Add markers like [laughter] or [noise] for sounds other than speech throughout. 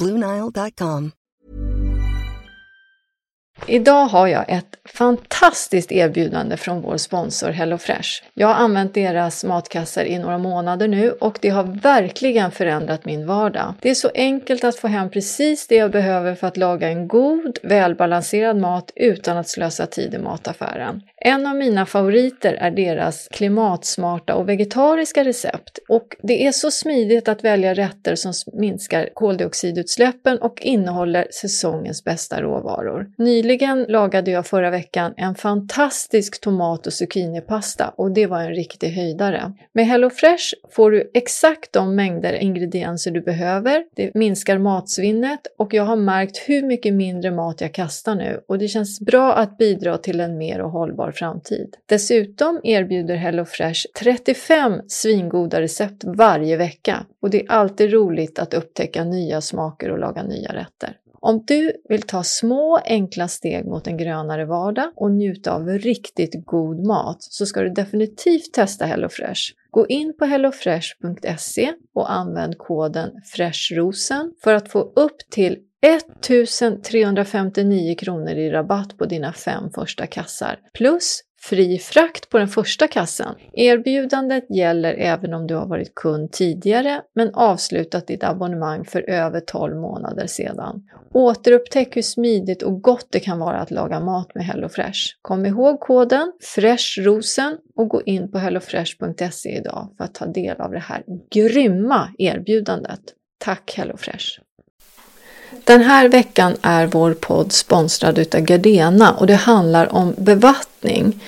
Bluenile.com. Idag har jag ett fantastiskt erbjudande från vår sponsor HelloFresh. Jag har använt deras matkassar i några månader nu och det har verkligen förändrat min vardag. Det är så enkelt att få hem precis det jag behöver för att laga en god, välbalanserad mat utan att slösa tid i mataffären. En av mina favoriter är deras klimatsmarta och vegetariska recept och det är så smidigt att välja rätter som minskar koldioxidutsläppen och innehåller säsongens bästa råvaror. Nyligen Nyligen lagade jag förra veckan en fantastisk tomat och zucchinipasta och det var en riktig höjdare. Med HelloFresh får du exakt de mängder ingredienser du behöver, det minskar matsvinnet och jag har märkt hur mycket mindre mat jag kastar nu och det känns bra att bidra till en mer och hållbar framtid. Dessutom erbjuder HelloFresh 35 svingoda recept varje vecka och det är alltid roligt att upptäcka nya smaker och laga nya rätter. Om du vill ta små enkla steg mot en grönare vardag och njuta av riktigt god mat så ska du definitivt testa HelloFresh. Gå in på hellofresh.se och använd koden FRESHROSEN för att få upp till 1359 kronor i rabatt på dina fem första kassar plus fri frakt på den första kassen. Erbjudandet gäller även om du har varit kund tidigare men avslutat ditt abonnemang för över 12 månader sedan. Återupptäck hur smidigt och gott det kan vara att laga mat med HelloFresh. Kom ihåg koden FRESHROSEN och gå in på hellofresh.se idag för att ta del av det här grymma erbjudandet. Tack HelloFresh! Den här veckan är vår podd sponsrad utav Gardena och det handlar om bevattning.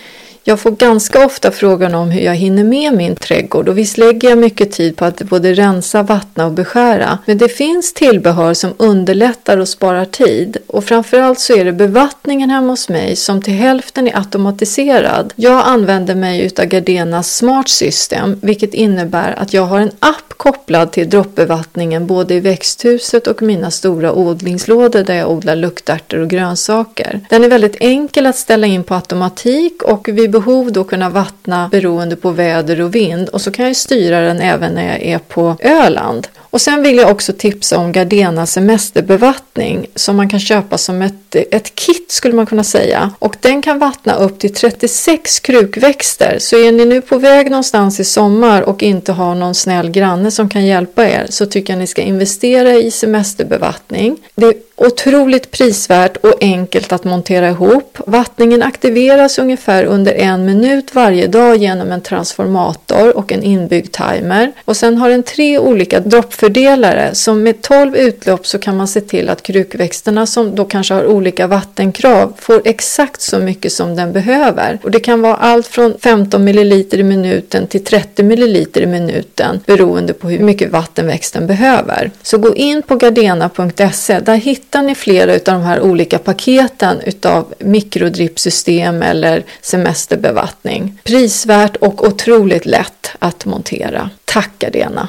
Jag får ganska ofta frågan om hur jag hinner med min trädgård och visst lägger jag mycket tid på att både rensa, vattna och beskära. Men det finns tillbehör som underlättar och sparar tid och framförallt så är det bevattningen hemma hos mig som till hälften är automatiserad. Jag använder mig utav Gardenas Smart System vilket innebär att jag har en app kopplad till droppbevattningen både i växthuset och mina stora odlingslådor där jag odlar luktärtor och grönsaker. Den är väldigt enkel att ställa in på automatik och vid behov då kunna vattna beroende på väder och vind och så kan jag styra den även när jag är på Öland. Och sen vill jag också tipsa om Gardena semesterbevattning som man kan köpa som ett, ett kit skulle man kunna säga. Och den kan vattna upp till 36 krukväxter. Så är ni nu på väg någonstans i sommar och inte har någon snäll granne som kan hjälpa er så tycker jag ni ska investera i semesterbevattning. Det är otroligt prisvärt och enkelt att montera ihop. Vattningen aktiveras ungefär under en minut varje dag genom en transformator och en inbyggd timer. Och sen har den tre olika droppfördelare Så med 12 utlopp så kan man se till att krukväxterna som då kanske har olika vattenkrav får exakt så mycket som den behöver. Och det kan vara allt från 15 ml i minuten till 30 ml i minuten beroende på hur mycket vatten växten behöver. Så gå in på gardena.se. Där hittar ni flera av de här olika paketen utav mikrodrippsystem eller semesterbevattning. Prisvärt och otroligt lätt att montera. Tack Gardena!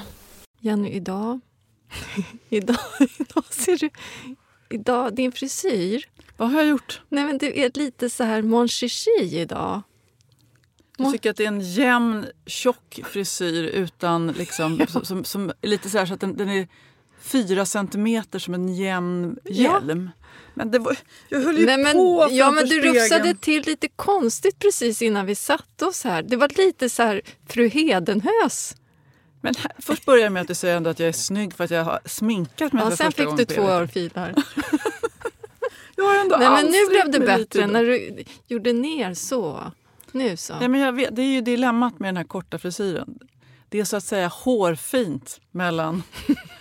Jenny, idag, [laughs] idag, idag ser du, idag, din frisyr. Vad har jag gjort? Nej men du är lite så här mon idag. Jag tycker att det är en jämn, tjock frisyr utan liksom, ja. som, som, som, lite så här så att den, den är fyra centimeter som en jämn hjälm. Ja. Men det var, jag höll ju Nej, men, på Ja, men du rufsade till lite konstigt precis innan vi satte oss här. Det var lite så här fru Hedenhös Men här, först börjar med att du säger att jag är snygg för att jag har sminkat mig Ja, för sen första fick du två örfilar. [laughs] Jag har ändå Nej, men nu blev det bättre när du gjorde ner så. Nu så. Ja, men jag vet, det är ju dilemmat med den här korta frisyren. Det är så att säga hårfint mellan,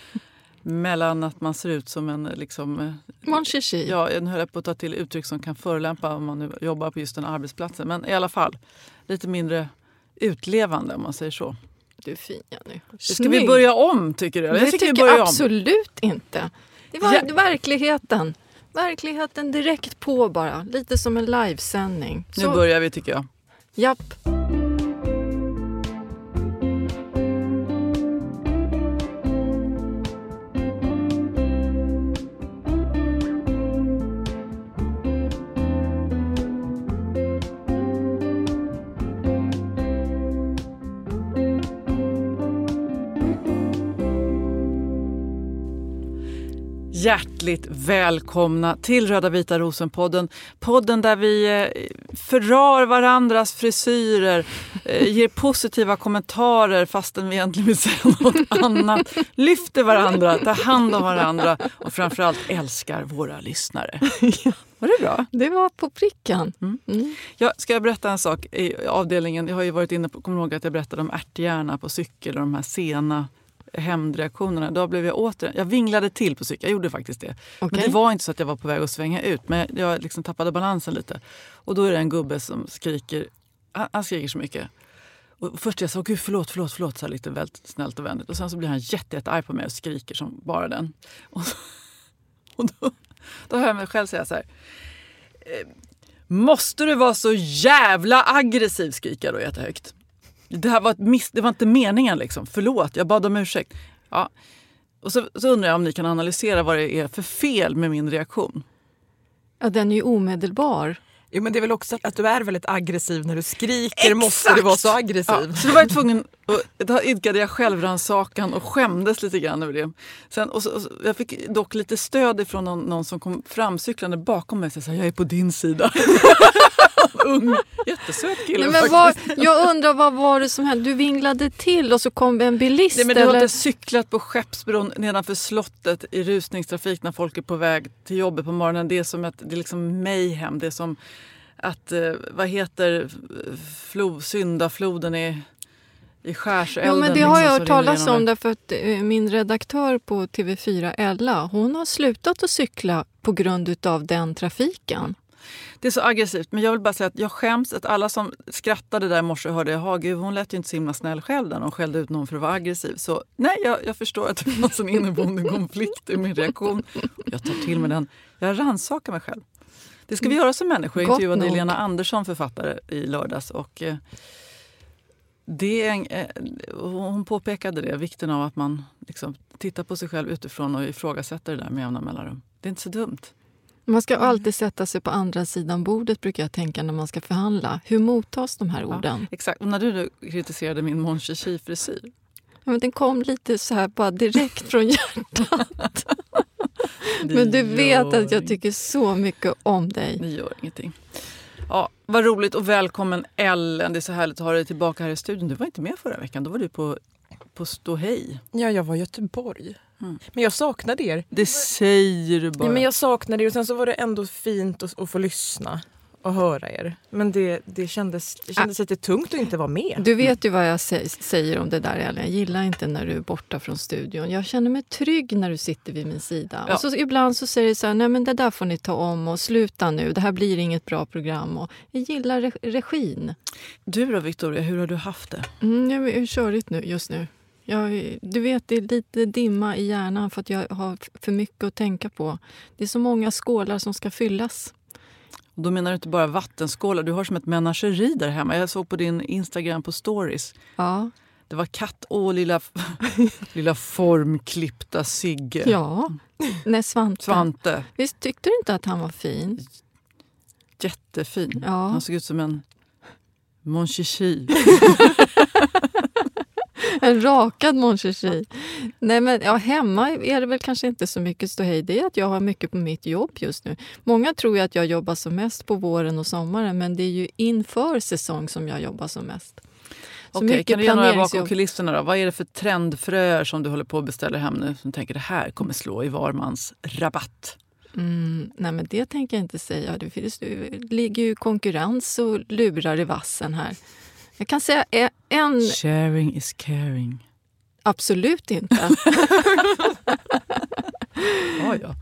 [laughs] mellan att man ser ut som en... Liksom, eh, Mon ja, nu höll jag på att ta till uttryck som kan förolämpa om man nu jobbar på just den arbetsplatsen. Men i alla fall, lite mindre utlevande om man säger så. Du är fin Jenny. Ska vi börja om tycker du? Jag tycker vi börjar om. absolut inte. Det var Ja. verkligheten. Verkligheten direkt på bara. Lite som en livesändning. Nu Så, börjar vi tycker jag. japp. Hjärtligt välkomna till Röda vita rosen-podden. Podden där vi eh, förrar varandras frisyrer, eh, ger positiva kommentarer fastän vi egentligen vill säga något annat. Lyfter varandra, tar hand om varandra och framförallt älskar våra lyssnare. Var det bra? Det var på pricken. Mm. Mm. Jag ska jag berätta en sak i avdelningen? Jag har ju varit inne på, kommer ihåg att jag berättade om ärthjärna på cykel och de här sena hämndreaktionerna. Då blev jag åter, jag vinglade till på cykeln, jag gjorde faktiskt det. Men Okej. det var inte så att jag var på väg att svänga ut, men jag liksom tappade balansen lite. Och då är det en gubbe som skriker, han, han skriker så mycket. Och först jag sa gud förlåt, förlåt, förlåt, så lite väldigt snällt och vänligt. Och sen så blir han jätte, jätte arg på mig och skriker som bara den. Och, så, [laughs] och då, då hör jag mig själv säga så här. "Eh, Måste du vara så jävla aggressiv? skriker jag då jättehögt. Det här var, ett miss, det var inte meningen. Liksom. Förlåt, jag bad om ursäkt. Ja. Och så, så undrar jag om ni kan analysera vad det är för fel med min reaktion. Ja, den är ju omedelbar. Jo, men det är väl också att du är väldigt aggressiv när du skriker. Måste du vara så aggressiv? Ja, så då var jag tvungen, och då idkade jag självrannsakan och skämdes lite grann över det. Sen, och så, och så, jag fick dock lite stöd ifrån någon, någon som kom framcyklande bakom mig och sa jag är på din sida. [laughs] [laughs] Ung, jättesöt kille Nej, men vad, jag undrar vad var det som hände? Du vinglade till och så kom en bilist? Nej, men du har eller? inte cyklat på Skeppsbron nedanför slottet i rusningstrafik när folk är på väg till jobbet på morgonen. Det är som att det är liksom mayhem. Det är som att, eh, vad heter flo, syndafloden i, i skärselden. Jo, men det liksom, har jag hört talas om där. därför att eh, min redaktör på TV4, Ella, hon har slutat att cykla på grund av den trafiken. Det är så aggressivt. Men jag vill bara säga att jag skäms att alla som skrattade där i morse hörde jag, gud hon lät ju inte så himla snäll själv när hon skällde ut någon för att vara aggressiv. Så nej, jag, jag förstår att det fanns en inneboende konflikt i min reaktion. Jag tar till mig den. Jag rannsakar mig själv. Det ska vi göra som människor. Jag intervjuade. Lena Andersson, författare, i lördags. Och, eh, det en, eh, hon påpekade det, vikten av att man liksom, tittar på sig själv utifrån och ifrågasätter det där med jämna mellanrum. Det är inte så dumt. Man ska alltid sätta sig på andra sidan bordet brukar jag tänka när man ska förhandla. Hur mottas de här orden? Exakt. Och när du kritiserade min Mon frisyr Ja, men den kom lite så här bara direkt från hjärtat. [laughs] Men du vet att jag tycker så mycket om dig. Det gör ingenting. Ja, vad roligt och välkommen Ellen. Det är så härligt att ha dig tillbaka här i studion. Du var inte med förra veckan. Då var du på, på Ståhej. Ja, jag var i Göteborg. Mm. Men jag saknade er. Det säger du bara. Ja, men jag saknade er och sen så var det ändå fint att, att få lyssna och höra er. Men det, det kändes, det kändes lite tungt att inte vara med. Du vet ju vad jag sä- säger om det där Ellen. Jag gillar inte när du är borta från studion. Jag känner mig trygg när du sitter vid min sida. Ja. Och så ibland så säger du så här, nej men det där får ni ta om och sluta nu. Det här blir inget bra program. Och jag gillar re- regin. Du då Victoria, hur har du haft det? Mm, jag är körigt nu, just nu. Jag, du vet, det är lite dimma i hjärnan för att jag har för mycket att tänka på. Det är så många skålar som ska fyllas. Och då menar du inte bara vattenskålar, du har som ett menageri där hemma. Jag såg på din Instagram på stories. Ja, Det var katt och lilla, [laughs] lilla formklippta Sigge. ja. Nej, Svante. Svante. Visst tyckte du inte att han var fin? Jättefin. Ja. Han såg ut som en Mon. [laughs] [laughs] En rakad Mon. Nej, men ja, hemma är det väl kanske inte så mycket ståhej. Det är att jag har mycket på mitt jobb just nu. Många tror ju att jag jobbar som mest på våren och sommaren men det är ju inför säsong som jag jobbar som mest. Okej, kan du ge några bakom kulisserna då? Vad är det för trendfröer som du håller på att beställa hem nu? Som tänker det här kommer slå i varmans rabatt. Mm, nej, men det tänker jag inte säga. Det, finns, det ligger ju konkurrens och lurar i vassen här. Jag kan säga e- en... Sharing is caring. Absolut inte. [laughs] Ja, ja.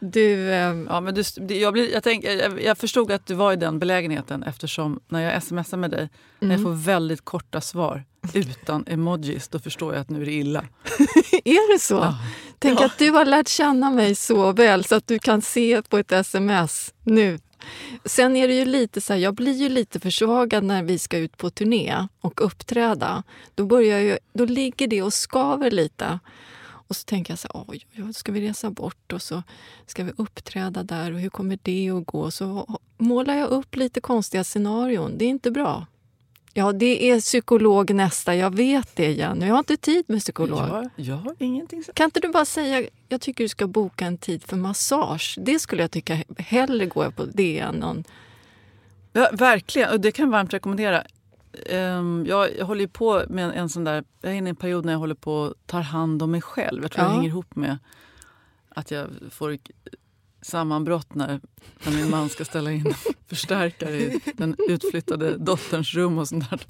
Du, ehm, Ja, men du, jag, blir, jag, tänk, jag, jag förstod att du var i den belägenheten eftersom när jag smsar med dig, när jag får väldigt korta svar utan emojis, då förstår jag att nu är det illa. [laughs] är det så? Ja. Tänk Ja. att du har lärt känna mig så väl så att du kan se på ett sms nu. Sen är det ju lite så här, jag blir ju lite försvagad när vi ska ut på turné och uppträda. Då, börjar jag, då ligger det och skaver lite. Och så tänker jag så här, oj, oj, oj, ska vi resa bort och så ska vi uppträda där och hur kommer det att gå? Så målar jag upp lite konstiga scenarion. Det är inte bra. Ja, det är psykolog nästa. Jag vet det, Jenny. Jag har inte tid med psykolog. Jag, jag har ingenting. Kan inte du bara säga jag tycker du ska boka en tid för massage? Det skulle jag tycka hellre gå på det än någon... Ja, verkligen, och det kan jag varmt rekommendera. Ehm, jag, jag håller ju på med en, en sån där... Jag är inne i en period när jag håller på att ta hand om mig själv. Jag tror det Ja. hänger ihop med att jag får sammanbrott när, när min man ska ställa in [laughs] förstärkare i den utflyttade dotterns rum. och sånt där.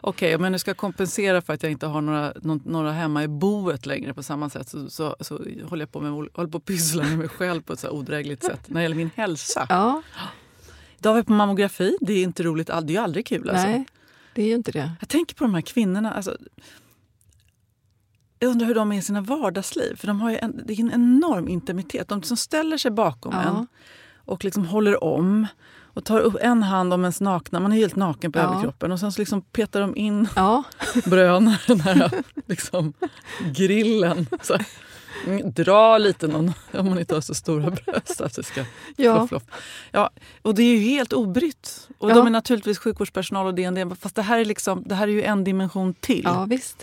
Okej, men nu ska jag kompensera för att jag inte har några, nå- några hemma i boet längre på samma sätt. Så, så, så håller jag på med håller på att pyssla med mig själv på ett så odrägligt sätt när det gäller min hälsa. Ja, Idag var jag på mammografi. Det är inte roligt. Det är ju aldrig kul. Alltså. nej, det är ju inte det. Jag tänker på de här kvinnorna. Alltså, jag undrar hur de är i sina vardagsliv. För de har en, det är en enorm intimitet. De som ställer sig bakom Ja. en och liksom håller om och tar upp en hand om ens nakna. Man är helt naken på Ja. överkroppen. Och sen så liksom petar de in Ja, [laughs] bröna den här liksom, grillen. Så, dra lite någon, om man inte har så stora bröst. Att det ska ja. Floff, floff. Ja, och det är ju helt obrytt. Och Ja. de är naturligtvis sjukvårdspersonal och DND. Fast det här är, liksom, det här är ju en dimension till. ja visst.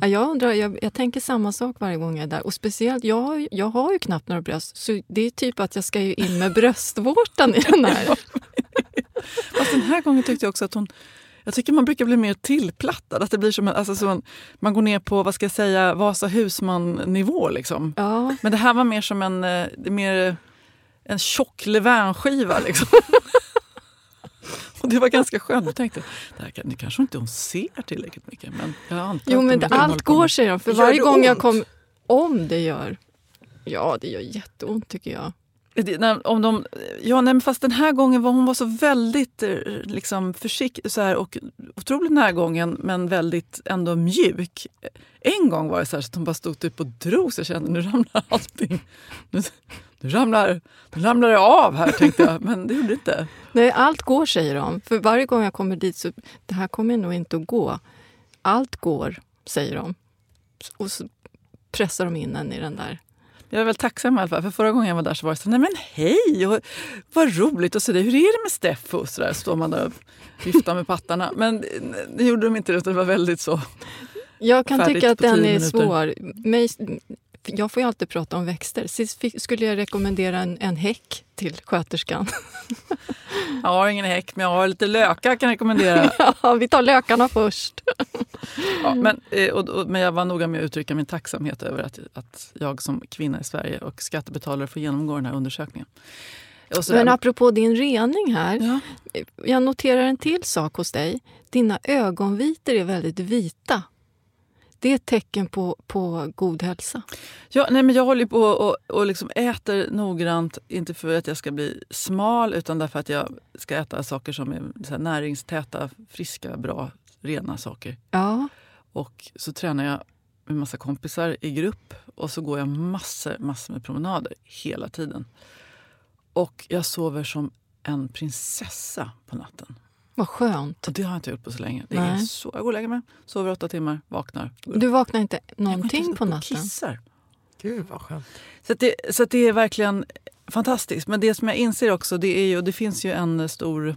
Ja, jag, undrar, jag, jag tänker samma sak varje gång jag är där. Och speciellt, jag, har ju- jag har ju knappt några bröst. Så det är typ att jag ska ju in med bröstvårtan i den här. [laughs] Fast den här gången tyckte jag också att hon... Jag tycker man brukar bli mer tillplattad. Att det blir som en, alltså som en, man går ner på vad ska jag säga, Vasa husman-nivå. Liksom. Ja, Men det här var mer som en, eh, mer en tjock levainskiva. Liksom. [laughs] och det var ganska skönt. Jag tänkte, det här nu kanske inte hon ser tillräckligt mycket. Men jag antar jo men de det, allt går de. För varje gång jag ont? kommer... Om det gör. Ja, det gör jätteont tycker jag. Om de, ja, nej, fast den här gången var hon var så väldigt eh, liksom, försiktig så här, och otroligt närgången men väldigt ändå mjuk. En gång var det så, här, så att hon bara stod typ och drog så jag kände nu ramlar allting. Nu, nu, ramlar, nu ramlar det av här tänkte jag, men det gjorde det inte. Nej, allt går säger de. För varje gång jag kommer dit så det här kommer nog inte att gå. Allt går, säger de. Och så pressar de in en i den där. Jag är väl tacksam i alla fall, för förra gången jag var där så var det så nej men hej, och, vad roligt och så där, hur är det med Steffo? Så där står man där och viftar med pattarna. Men det, det gjorde de inte, utan det var väldigt så. Jag kan tycka att den är minuter. svår. Jag får ju alltid prata om växter. Sist fick, skulle jag rekommendera en, en häck till sköterskan. [laughs] Jag har ingen häck, men jag har lite lökar kan jag rekommendera. [laughs] Ja, vi tar lökarna först. [laughs] Ja, men, eh, och, och, men jag var noga med att uttrycka min tacksamhet över att, att jag som kvinna i Sverige och skattebetalare får genomgå den här undersökningen. Men apropå din rening här. ja, Jag noterar en till sak hos dig. Dina ögonvitor är väldigt vita. Det är ett tecken på, på god hälsa. ja, nej, men jag håller på och, och liksom äter noggrant, inte för att jag ska bli smal utan därför att jag ska äta saker som är näringstäta, friska, bra, rena saker. Ja, Och så tränar jag med massa kompisar i grupp och så går jag massor, massor med promenader hela tiden. Och jag sover som en prinsessa på natten. Vad skönt. Och det har jag inte gjort på så länge. Det är så, jag går och lägger mig, sover åtta timmar, vaknar. Du vaknar inte Jag inte någonting upp på natten? Kissar. Gud vad skönt. Så, att det, så att det är verkligen fantastiskt. Men det som jag inser också, det är ju, det finns ju en stor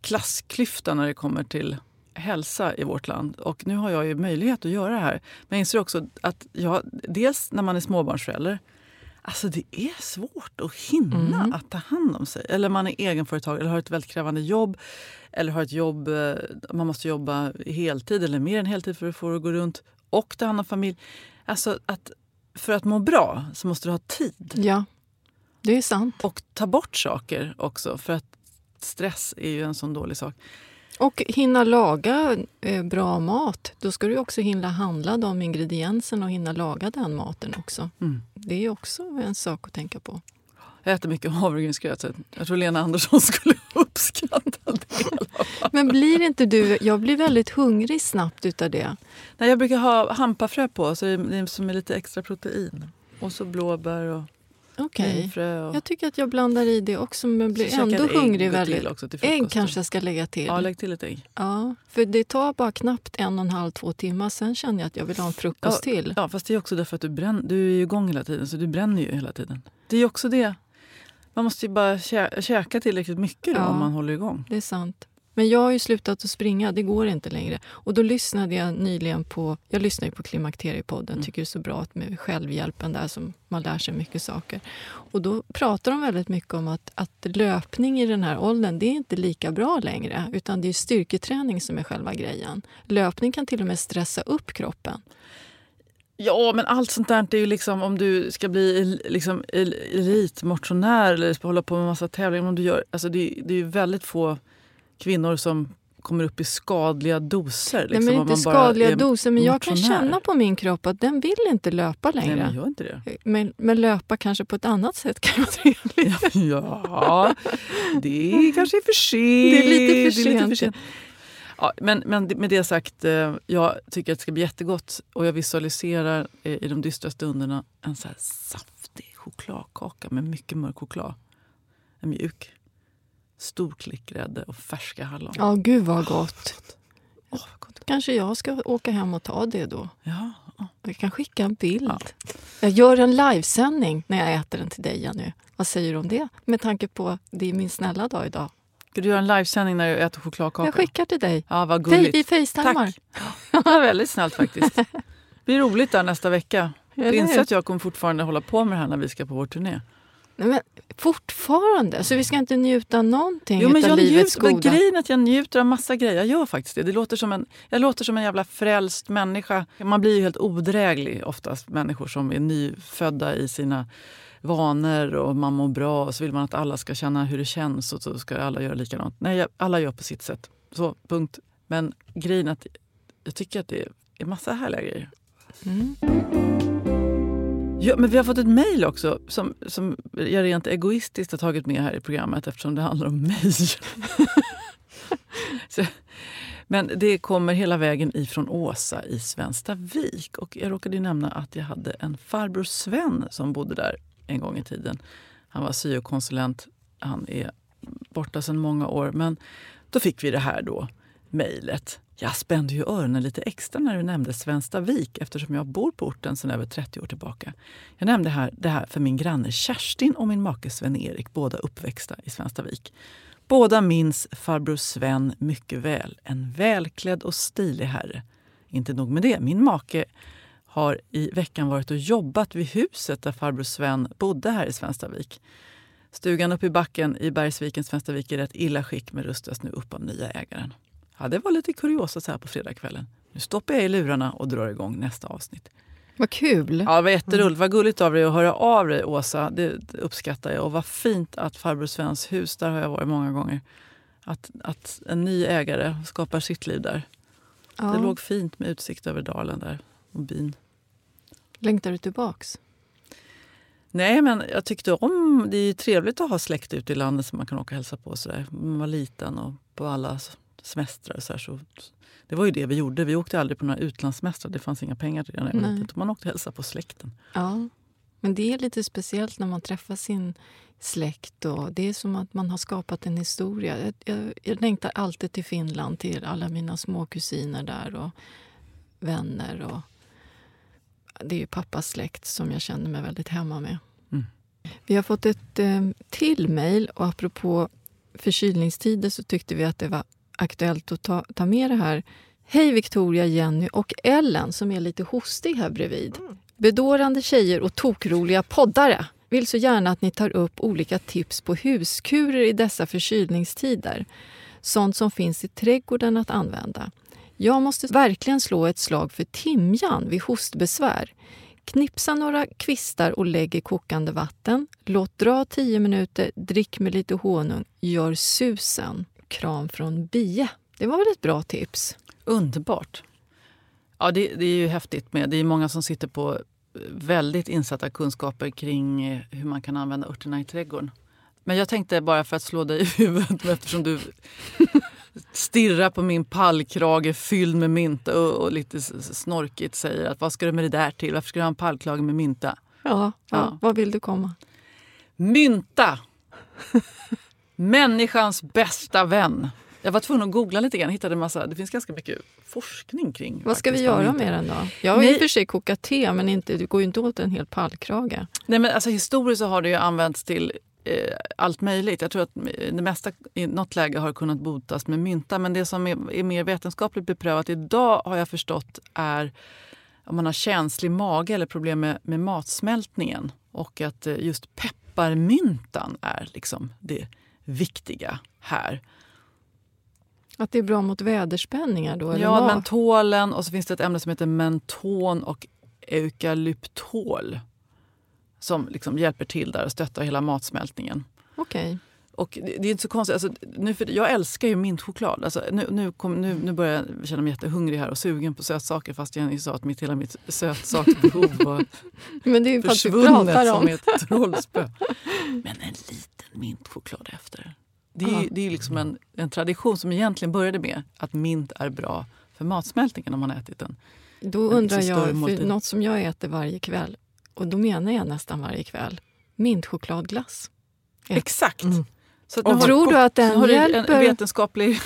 klassklyfta när det kommer till hälsa i vårt land. Och nu har jag ju möjlighet att göra det här. Men jag inser också att jag, dels när man är småbarnsförälder, Alltså det är svårt att hinna Mm. att ta hand om sig. Eller man är egenföretagare eller har ett väldigt krävande jobb. Eller har ett jobb, eh, man måste jobba heltid eller mer än heltid för att få det att gå runt. Och ta hand om familj. Alltså att för att må bra så måste du ha tid. Ja, det är sant. Och ta bort saker också. För att stress är ju en sån dålig sak. Och hinna laga eh, bra mat. Då ska du också hinna handla de ingredienserna och hinna laga den maten också. Mm. Det är också en sak att tänka på. Jag äter mycket havregrynsgröt. Jag tror Lena Andersson [laughs] skulle uppskatta det. Men blir inte du... Jag blir väldigt hungrig snabbt utav det. Nej, jag brukar ha hampafrö på, så det är som är lite extra protein. Och så blåbär och Okej. Och... Jag tycker att jag blandar i det också men blir Så ändå hungrig väldigt. också till Ägg kanske jag ska lägga till. Ja, lägg till ett ägg. Ja, för det tar bara knappt en och en halv, två timmar. Sen känner jag att jag vill ha en frukost till. Ja, fast det är också därför att du, bränn, du är ju igång hela tiden, så du bränner ju hela tiden. Det är också det. Man måste ju bara kä käka tillräckligt mycket då, Ja. om man håller igång. Det är sant. Men jag har ju slutat att springa, det går inte längre. Och då lyssnade jag nyligen på, jag lyssnar på Klimakteriepodden, Mm. tycker det är så bra att med självhjälpen där som man lär sig mycket saker. Och då pratar de väldigt mycket om att, att löpning i den här åldern, det är inte lika bra längre. Utan det är styrketräning som är själva grejen. Löpning kan till och med stressa upp kroppen. Ja, men allt sånt där är ju liksom om du ska bli liksom, el- elitmotionär eller ska hålla på med massa tävlingar. Om du gör, alltså det, är- det är ju väldigt få kvinnor som kommer upp i skadliga doser. Liksom, Nej, men om inte skadliga doser, men jag kan känna på min kropp att den vill inte löpa Nej, längre. men gör inte det. men, men löpa kanske på ett annat sätt kan vara trevligt. [laughs] Ja, det är kanske är för sent. Det är lite för sent. Ja, men, men med det sagt, eh, jag tycker att det ska bli jättegott och jag visualiserar eh, i de dystra stunderna en så saftig chokladkaka med mycket mörk choklad. En mjuk. Stor klick grädde och färska hallon. Ja, gud vad gott. Åh, vad gott. Kanske jag ska åka hem och ta det då. Ja, ja. Jag kan skicka en bild. Ja. Jag gör en livesändning när jag äter den till dig, Jenny. Vad säger du om det? Med tanke på det är min snälla dag idag. Ska du göra en livesändning när du äter chokladkaka? Jag skickar till dig. Ja, vad gulligt. vi facetimar. Tack. Ja, väldigt snällt faktiskt. [laughs] Det blir roligt där nästa vecka. Du inser att jag kommer fortfarande hålla på med det här när vi ska på vår turné. Nej, men fortfarande? Så vi ska inte njuta någonting Jo, men utav jag livets njuter, goda? grejen är att jag njuter av massa grejer. Jag gör faktiskt det. det låter som en, jag låter som en jävla frälst människa. Man blir ju helt odräglig oftast, människor som är nyfödda i sina vanor och man mår bra och så vill man att alla ska känna hur det känns och så ska alla göra likadant. Nej, alla gör på sitt sätt. Så, punkt. Men grejen är att jag tycker att det är massa härliga grejer. Mm. Ja, men vi har fått ett mejl också som, som jag rent egoistiskt har tagit med här i programmet eftersom det handlar om mig. [laughs] Så, men det kommer hela vägen ifrån Åsa i Svenstavik. Och jag råkade ju nämna att jag hade en farbror Sven som bodde där en gång i tiden. Han var syokonsulent. Han är borta sedan många år. Men då fick vi det här då, mejlet. Jag spände ju öronen lite extra när du nämnde Svenstavik eftersom jag bor på orten sedan över 30 år tillbaka. Jag nämnde här, det här för min granne Kerstin och min make Sven-Erik, båda uppväxta i Svenstavik. Båda minns farbror Sven mycket väl. En välklädd och stilig herre. Inte nog med det, min make har i veckan varit och jobbat vid huset där farbror Sven bodde här i Svenstavik. Stugan uppe i backen i Bergsviken, Svenstavik, är i rätt illa skick men rustas nu upp av nya ägaren. Ja, det var lite kuriosa så här på fredagskvällen. Nu stoppar jag i lurarna och drar igång nästa avsnitt. Vad kul! Ja, var jätteroligt. Vad gulligt av dig att höra av dig, Åsa. Det uppskattar jag. Och vad fint att farbror Svens hus, där har jag varit många gånger. Att, att en ny ägare skapar sitt liv där. Ja. Det låg fint med utsikt över dalen där och byn. Längtar du tillbaks? Nej, men jag tyckte om... Det är ju trevligt att ha släkt ute i landet som man kan åka och hälsa på. Så där. Man var liten och på alla semestrar. Så här, så, det var ju det vi gjorde. Vi åkte aldrig på några utlandssemestrar. Det fanns inga pengar till det när jag var liten. Man åkte och hälsade på släkten. Ja. Men det är lite speciellt när man träffar sin släkt. Och det är som att man har skapat en historia. Jag, jag, jag längtar alltid till Finland, till alla mina små kusiner där och vänner. Och det är ju pappas släkt som jag känner mig väldigt hemma med. Mm. Vi har fått ett eh, till mejl och apropå förkylningstider så tyckte vi att det var aktuellt att ta, ta med det här. Hej Victoria, Jenny och Ellen som är lite hostig här bredvid. Bedårande tjejer och tokroliga poddare. vill så gärna att ni tar upp olika tips på huskurer i dessa förkylningstider. Sånt som finns i trädgården att använda. Jag måste verkligen slå ett slag för timjan vid hostbesvär. Knipsa några kvistar och lägg i kokande vatten. Låt dra 10 minuter, drick med lite honung. Gör susen. Kram från Bie. Det var väl ett bra tips? Underbart. Ja, det, det är ju häftigt med. Det är många som sitter på väldigt insatta kunskaper kring eh, hur man kan använda örterna i trädgården. Men jag tänkte bara för att slå dig i huvudet [laughs] eftersom du stirrar på min pallkrage fylld med mynta och, och, lite snorkigt säger att vad ska du med det där till? Varför ska du ha en pallkrage med mynta? Ja, ja. vad vill du komma? Mynta! Människans bästa vän. Jag var tvungen att googla lite grann. Hittade massa, det finns ganska mycket forskning kring Vad ska vi göra med den då? Jag har Nej. i och för sig kokat te men inte, det går ju inte åt en hel pallkrage. Nej, men alltså, historiskt så har det ju använts till eh, allt möjligt. Jag tror att det mesta i något läge har kunnat botas med mynta. Men det som är, är mer vetenskapligt beprövat idag har jag förstått är om man har känslig mage eller problem med, med matsmältningen. Och att eh, just pepparmyntan är liksom det viktiga här. Att det är bra mot väderspänningar då? Eller ja, mentolen och så finns det ett ämne som heter menton och eukalyptol som liksom hjälper till där och stöttar hela matsmältningen. Okej. Och det, är inte så konstigt. Alltså, nu för, jag älskar ju mintchoklad. Alltså, nu, nu, kom, nu, nu börjar jag känna mig jättehungrig här och sugen på sötsaker fast jag sa att mitt, hela mitt sötsaksbehov var [laughs] Men det är försvunnet som ett trollspö. Men en liten mintchoklad efter. Det är, det är liksom en, en tradition som egentligen började med att mint är bra för matsmältningen om man ätit den. Då undrar jag, för något som jag äter varje kväll, och då menar jag nästan varje kväll, mintchokladglass. Exakt. Mm. Så och tror du att den har hjälper? en vetenskaplig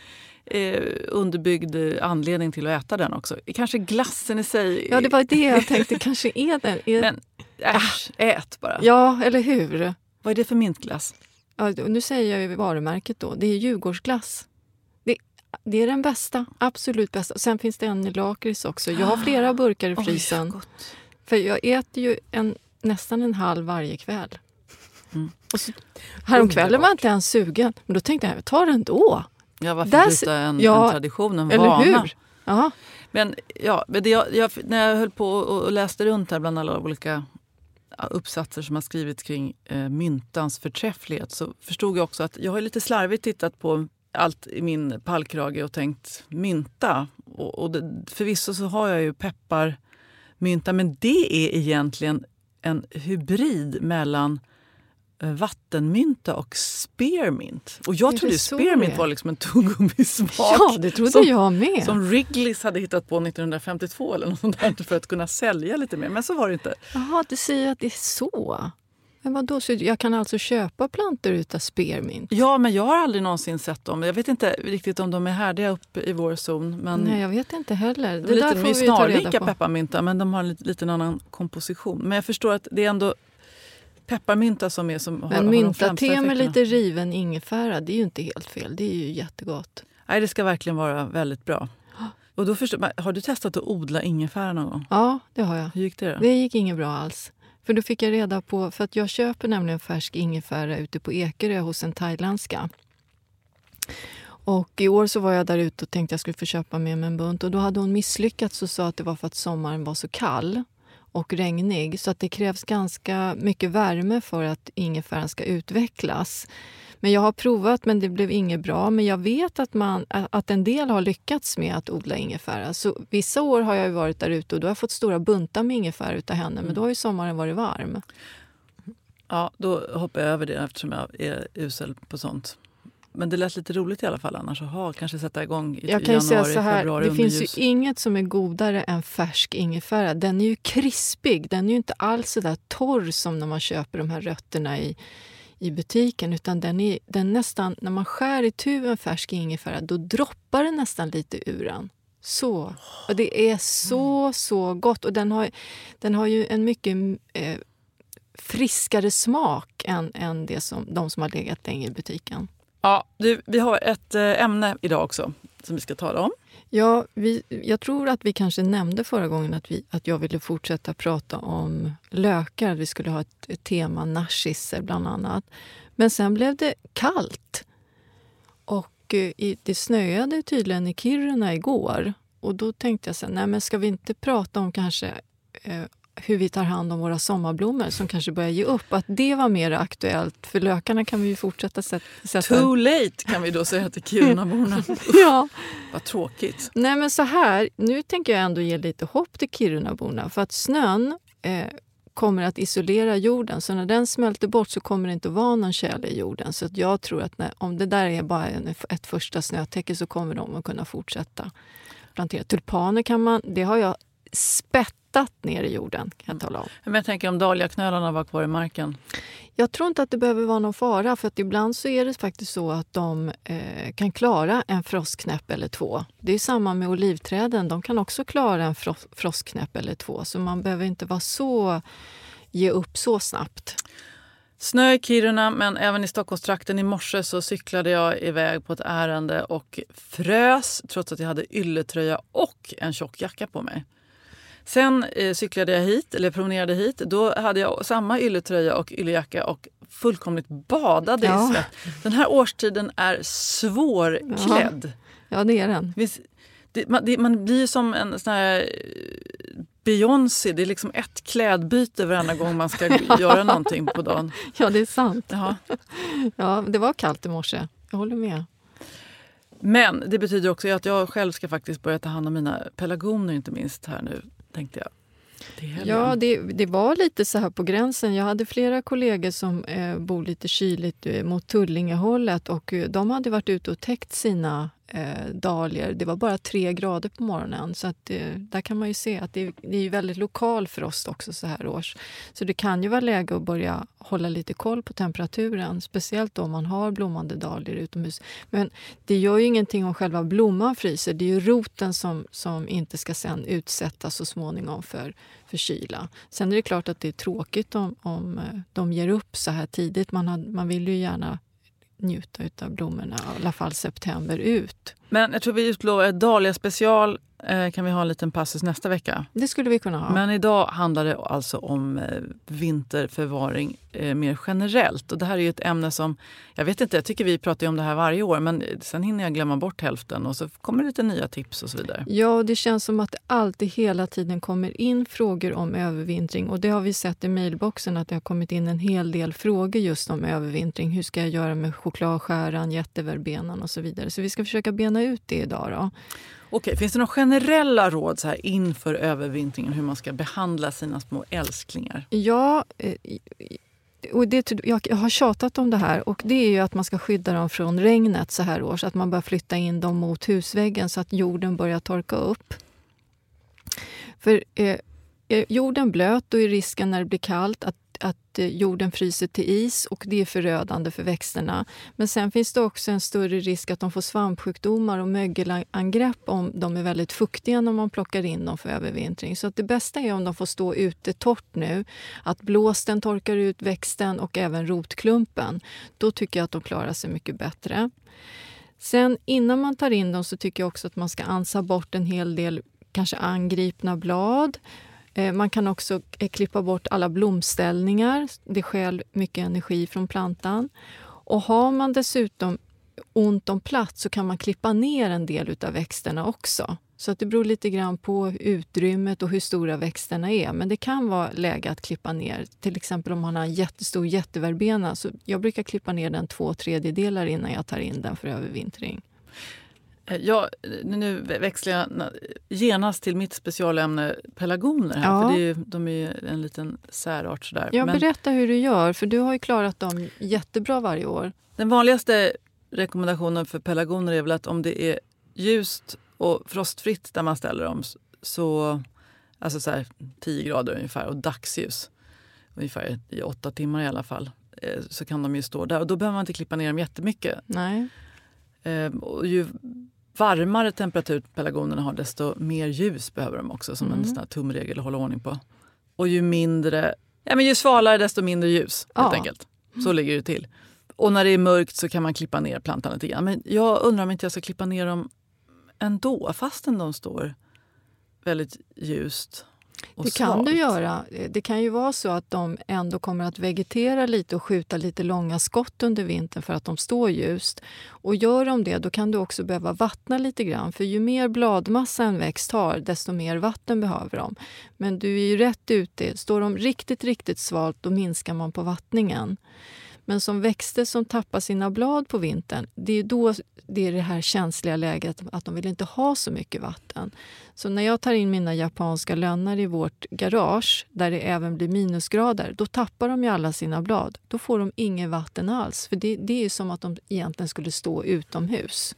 [laughs] eh, underbyggd anledning till att äta den också. Kanske glassen i sig. Ja, det var det jag tänkte. Kanske är den... Är... Men äsch, ät bara. Ja, eller hur? Vad är det för mintglass? Ja, nu säger jag varumärket då. Det är Djurgårdsglass. Det, det är den bästa, absolut bästa. Sen finns det en i lakrits också. Jag har flera burkar i [gasps] frysen. Oj, för jag äter ju en, nästan en halv varje kväll. Mm. Och så, häromkvällen var jag inte ens sugen, men då tänkte jag jag tar den då. Ja, varför Där, byta en, ja, en tradition, en eller vana? Hur? Men, ja, men det, jag, jag, när jag höll på och läste runt här bland alla olika uppsatser som har skrivits kring eh, myntans förträfflighet så förstod jag också att jag har lite slarvigt tittat på allt i min pallkrage och tänkt mynta. Och, och det, förvisso så har jag ju pepparmynta men det är egentligen en hybrid mellan vattenmynta och spearmint. Och jag trodde spearmint var liksom en tuggummismak. Ja, det trodde som, jag med. Som Wrigley's hade hittat på 1952 eller något sånt för att kunna sälja lite mer. Men så var det inte. Jaha, du säger att det är så. Men vadå, så jag kan alltså köpa plantor utav spearmint? Ja, men jag har aldrig någonsin sett dem. Jag vet inte riktigt om de är härdiga uppe i vår zon. Men Nej, jag vet inte heller. Det, det lite, där får de är snarlika pepparmynta, men de har en lite, lite annan komposition. Men jag förstår att det är ändå pepparmynta som är som Men har, mynta-te med lite riven ingefära, det är ju inte helt fel. Det är ju jättegott. Nej, det ska verkligen vara väldigt bra. [gasps] Och då förstår, har du testat att odla ingefära någon gång? Ja, det har jag. Hur gick det då? Det gick inget bra alls. För då fick jag reda på, för att jag köper nämligen färsk ingefära ute på Ekerö hos en thailändska. Och i år så var jag där ute och tänkte jag skulle få köpa med mig en bunt och då hade hon misslyckats och sa att det var för att sommaren var så kall och regnig så att det krävs ganska mycket värme för att ingefäran ska utvecklas. Men jag har provat men det blev inget bra. Men jag vet att, man, att en del har lyckats med att odla ingefära. Så vissa år har jag varit där ute och då har jag fått stora buntar med ingefära utav henne. Men då har ju sommaren varit varm. Ja, då hoppar jag över det eftersom jag är usel på sånt. Men det lät lite roligt i alla fall annars. Aha, kanske sätta igång i Jag kan januari, säga så här, februari Det finns ju inget som är godare än färsk ingefära. Den är ju krispig. Den är ju inte alls så där torr som när man köper de här rötterna i, i butiken. Utan den är, den nästan, när man skär i tu en färsk ingefära, då droppar det nästan lite ur den. Så. Och det är så, så gott. Och den har, den har ju en mycket eh, friskare smak än, än det som, de som har legat länge i butiken. Ja, du, vi har ett eh, ämne idag också. som vi ska tala om. Ja, vi, jag tror att vi kanske nämnde förra gången att, vi, att jag ville fortsätta prata om lökar. Vi skulle ha ett, ett tema narcisser bland annat. Men sen blev det kallt. Och eh, i, det snöade tydligen i Kiruna igår. Och då tänkte jag så här, nej men ska vi inte prata om kanske eh, hur vi tar hand om våra sommarblommor som kanske börjar ge upp. Att det var mer aktuellt, för lökarna kan vi ju fortsätta sätta... Too late kan vi då säga till Kirunaborna. [laughs] ja. Vad tråkigt. Nej men så här, nu tänker jag ändå ge lite hopp till Kirunaborna. För att snön eh, kommer att isolera jorden. Så när den smälter bort så kommer det inte vara någon tjäle i jorden. Så jag tror att när, om det där är bara en, ett första snötäcke så kommer de att kunna fortsätta plantera. Tulpaner kan man, det har jag spettat ner i jorden kan jag tala om. Men jag tänker om dahliaknölarna var kvar i marken? Jag tror inte att det behöver vara någon fara för att ibland så är det faktiskt så att de eh, kan klara en frostknäpp eller två. Det är samma med olivträden, de kan också klara en fro frostknäpp eller två så man behöver inte vara så ge upp så snabbt. Snö i Kiruna, men även i Stockholmstrakten. I morse så cyklade jag iväg på ett ärende och frös trots att jag hade ylletröja och en tjock jacka på mig. Sen eh, cyklade jag hit, eller promenerade hit. Då hade jag samma ylletröja och yllejacka och fullkomligt badade ja. i svett. Den här årstiden är svårklädd. Ja, ja det är den. Det, man, det, man, blir som en sån här eh, Beyoncé. Det är liksom ett klädbyte varenda gång man ska [laughs] göra någonting på dagen. Ja, det är sant. Jaha. Ja, det var kallt i morse. Jag håller med. Men det betyder också att jag själv ska faktiskt börja ta hand om mina pelargoner inte minst här nu tänkte jag. Ja, det, det, var lite så här på gränsen. Jag hade flera kollegor som eh, bor lite kyligt eh, mot Tullingehållet och eh, de hade varit ute och täckt sina eh, dahlior. Det var bara tre grader på morgonen. Så att, eh, där kan man ju se att det, det är väldigt lokal frost också så här års. Så det kan ju vara läge att börja hålla lite koll på temperaturen. Speciellt om man har blommande dahlior utomhus. Men det gör ju ingenting om själva blomman fryser. Det är ju roten som, som inte ska sen utsättas så småningom för, för kyla. Sen är det klart att det är tråkigt om, om eh, de ger upp så här tidigt. Man, har, man vill ju gärna njuta av blommorna, i alla fall september ut. Men jag tror vi utlovar ett Dahlia special Eh, kan vi ha en liten passus nästa vecka. Det skulle vi kunna ha. Men idag handlar det alltså om eh, vinterförvaring eh, mer generellt. Och det här är ett ämne som, jag vet inte, jag tycker vi pratar om det här varje år men sen hinner jag glömma bort hälften och så kommer det lite nya tips och så vidare. Ja, det känns som att det alltid hela tiden kommer in frågor om övervintring och det har vi sett i mejlboxen att det har kommit in en hel del frågor just om övervintring. Hur ska jag göra med chokladskäran, jätteverbenan och så vidare. Så vi ska försöka bena ut det idag. Då. Okej, finns det några generella råd så här inför övervintringen hur man ska behandla sina små älsklingar? Ja, eh, och det, typ- jag har tjatat om det här och det är ju att man ska skydda dem från regnet så här års. Att man bör flytta in dem mot husväggen så att jorden börjar torka upp. För eh, är jorden blöt då är risken när det blir kallt att att eh, jorden fryser till is och det är förödande för växterna. Men sen finns det också en större risk att de får svampsjukdomar och mögelangrepp om de är väldigt fuktiga när man plockar in dem för övervintring. Så att det bästa är om de får stå ute torrt nu, att blåsten torkar ut växten och även rotklumpen. Då tycker jag att de klarar sig mycket bättre. Sen innan man tar in dem så tycker jag också att man ska ansa bort en hel del kanske angripna blad Eh, man kan också eh, klippa bort alla blomställningar. Det stjäl mycket energi från plantan. Och har man dessutom ont om plats så kan man klippa ner en del av växterna också. Så att det beror lite grann på utrymmet och hur stora växterna är. Men det kan vara läge att klippa ner. Till exempel om man har en jättestor jätteverbena. Så jag brukar klippa ner den två tredjedelar innan jag tar in den för övervintring. Eh, ja, nu växlar jag genast till mitt specialämne pelargoner. Här, ja. för det är, de är en liten särart. Sådär. Ja, Men, berätta hur du gör, för du har ju klarat dem jättebra varje år. Den vanligaste rekommendationen för pelargoner är väl att om det är ljust och frostfritt där man ställer dem så alltså så här 10 grader ungefär och dagsljus ungefär i åtta timmar i alla fall eh, så kan de ju stå där. Och då behöver man inte klippa ner dem jättemycket. Nej. Eh, och ju varmare temperatur pelargonerna har desto mer ljus behöver de också som mm. en sån tumregel att hålla ordning på. Och ju mindre, ja men ju svalare desto mindre ljus helt enkelt. Så ligger det till. Och när det är mörkt så kan man klippa ner plantan lite grann. Men jag undrar om inte jag ska klippa ner dem ändå, fastän de står väldigt ljust Det kan svalt. du göra. Det kan ju vara så att de ändå kommer att vegetera lite och skjuta lite långa skott under vintern för att de står ljust. Och gör de det, då kan du också behöva vattna lite grann. För ju mer bladmassa en växt har, desto mer vatten behöver de. Men du är ju rätt ute. Står de riktigt, riktigt svalt, då minskar man på vattningen. Men som växter som tappar sina blad på vintern, det är då det är det här känsliga läget att de vill inte ha så mycket vatten. Så när jag tar in mina japanska lönnar i vårt garage, där det även blir minusgrader, då tappar de ju alla sina blad. Då får de inget vatten alls, för det, det är som att de egentligen skulle stå utomhus.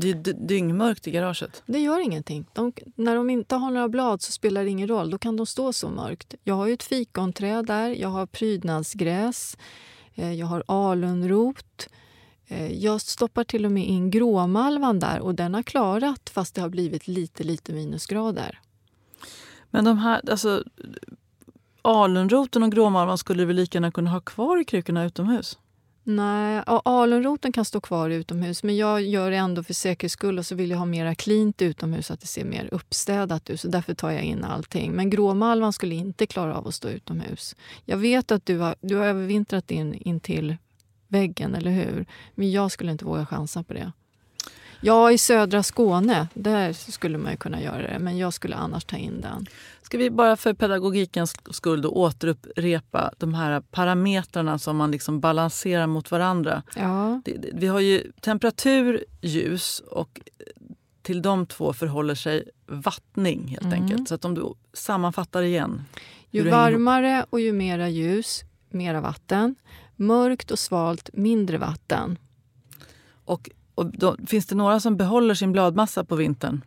Det är dyngmörkt i garaget. Det gör ingenting. De, när de inte har några blad så spelar det ingen roll. Då kan de stå så mörkt. Jag har ju ett fikonträd där, jag har prydnadsgräs, eh, jag har alunrot. Eh, jag stoppar till och med in gråmalvan där och den har klarat fast det har blivit lite, lite minusgrader. Men de här, alltså, alunroten och gråmalvan skulle du väl lika gärna kunna ha kvar i krukorna utomhus? Nej, alunroten kan stå kvar utomhus men jag gör det ändå för säkerhets skull och så vill jag ha mera cleant utomhus så att det ser mer uppstädat ut. Så därför tar jag in allting. Men gråmalvan skulle inte klara av att stå utomhus. Jag vet att du har, du har övervintrat in, in till väggen, eller hur? Men jag skulle inte våga chansa på det. Ja, i södra Skåne, där skulle man ju kunna göra det. Men jag skulle annars ta in den. Ska vi bara för pedagogikens skull då återupprepa de här parametrarna som man liksom balanserar mot varandra? Ja, vi har ju temperatur, ljus och till de två förhåller sig vattning helt Mm. enkelt. Så att om du sammanfattar igen. ju varmare och ju mera ljus, mera vatten. Mörkt och svalt, mindre vatten. Och, och då, finns det några som behåller sin bladmassa på vintern?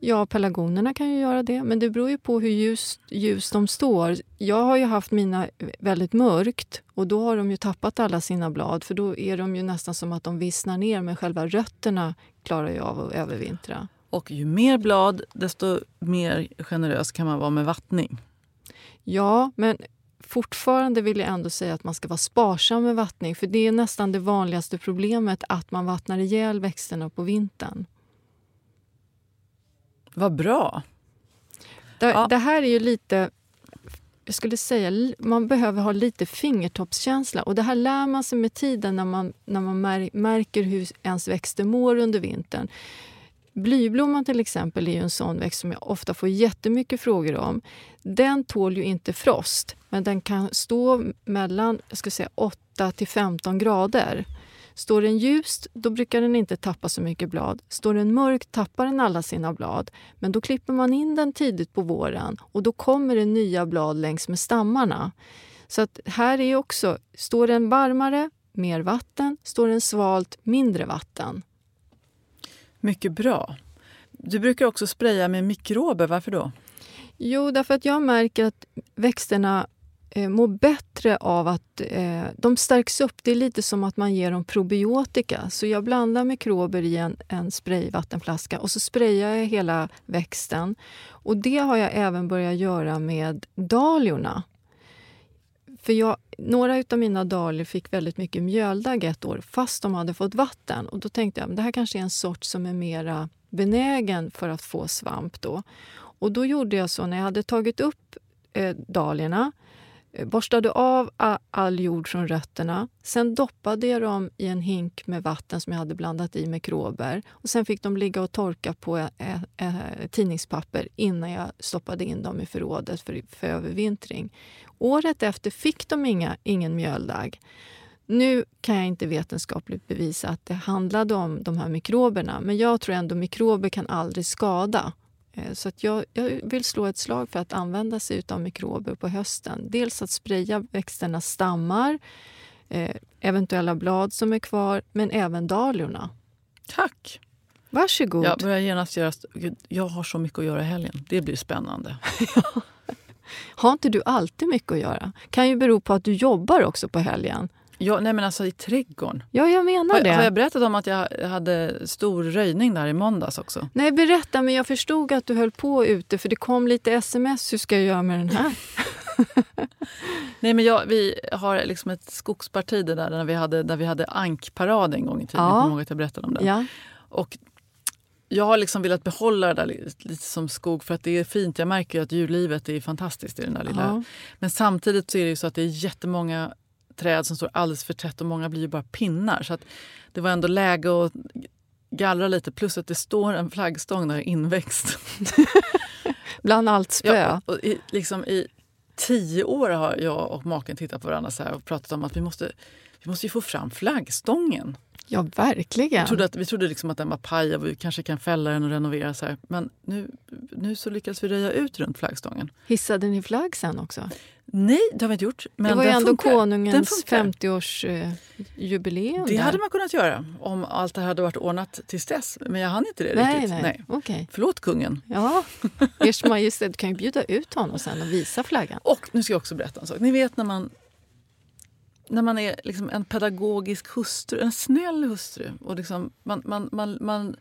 Ja, pelargonerna kan ju göra det, men det beror ju på hur ljust, ljus de står. Jag har ju haft mina väldigt mörkt och då har de ju tappat alla sina blad för då är de ju nästan som att de vissnar ner men själva rötterna klarar ju av att övervintra. Och ju mer blad, desto mer generös kan man vara med vattning. Ja, men fortfarande vill jag ändå säga att man ska vara sparsam med vattning för det är nästan det vanligaste problemet att man vattnar ihjäl växterna på vintern. Vad bra! Det, Ja. det här är ju lite... Jag skulle säga man behöver ha lite fingertoppskänsla. Och Det här lär man sig med tiden när man, när man mär, märker hur ens växter mår under vintern. Blyblomman till exempel är ju en sån växt som jag ofta får jättemycket frågor om. Den tål ju inte frost, men den kan stå mellan jag ska säga, 8 till 15 grader. Står den ljust, då brukar den inte tappa så mycket blad. Står den mörkt tappar den alla sina blad. Men då klipper man in den tidigt på våren och då kommer det nya blad längs med stammarna. Så att här är också, står den varmare, mer vatten. Står den svalt, mindre vatten. Mycket bra. Du brukar också spraya med mikrober. Varför då? Jo, därför att jag märker att växterna eh, mår bättre av att eh, de stärks upp. Det är lite som att man ger dem probiotika. Så jag blandar mikrober i en, en sprayvattenflaska och så sprayar jag hela växten. Och det har jag även börjat göra med dahliorna. För jag, några av mina dahlior fick väldigt mycket mjöldagg ett år fast de hade fått vatten. Och Då tänkte jag att det här kanske är en sort som är mera benägen för att få svamp. Då. Och då gjorde jag så när jag hade tagit upp eh, dahliorna, Eh, borstade av all jord från rötterna. Sen doppade jag dem i en hink med vatten som jag hade blandat i mikrober. Och sen fick de ligga och torka på eh, eh, tidningspapper innan jag stoppade in dem i förrådet för, för övervintring. Året efter fick de inga, ingen mjöldagg. Nu kan jag inte vetenskapligt bevisa att det handlade om de här mikroberna men jag tror ändå mikrober kan aldrig skada. Eh, Så att jag, jag vill slå ett slag för att använda sig av mikrober på hösten. Dels att spraya växternas stammar, eh, eventuella blad som är kvar, men även dahliorna. Tack! Varsågod. Jag börjar genast göra... Jag har så mycket att göra i helgen. Det blir spännande. [laughs] Har inte du alltid mycket att göra? Kan ju bero på att du jobbar också på helgen. Ja, nej men alltså i trädgården. Ja, jag menar Har, det. har jag berättat om att jag hade stor röjning där i måndags också? Nej, berätta, men jag förstod att du höll på ute för det kom lite sms. Hur ska jag göra med den här? [laughs] Nej, men jag, vi har liksom ett skogsparti där, där, vi hade, där vi hade ankparad en gång i tiden. Ja. Jag kommer ihåg att jag berättade om det. Ja. Och jag har liksom velat behålla det där lite, lite som skog för att det är fint. Jag märker att djurlivet är fantastiskt i den där lilla. Ja. Men samtidigt så är det ju så att det är jättemånga träd som står alldeles för tätt och många blir ju bara pinnar. Så att det var ändå läge att gallra lite plus att det står en flaggstång där inväxt. [laughs] Bland allt spö. Ja, och i, liksom I tio år har jag och maken tittat på varandra så och pratat om att vi måste, vi måste ju få fram flaggstången. Ja, verkligen. Vi trodde, att, vi trodde liksom att den var paj och vi kanske kan fälla den och renovera. Så här. Men nu, nu så lyckades vi röja ut runt flaggstången. Hissade ni flagg sen också? Nej, det har vi inte gjort. Men det var ju ändå funkar. Konungens funkar. 50-årsjubileum. Det hade man kunnat göra om allt det här hade varit ordnat tills dess. Men jag hann inte det nej, riktigt. nej. Okej. Förlåt kungen. Ja, Ers Majestät kan ju bjuda ut honom sen och visa flaggan. Och nu ska jag också berätta en sak. Ni vet när man, när man är liksom en pedagogisk hustru, en snäll hustru och liksom man, man, man, man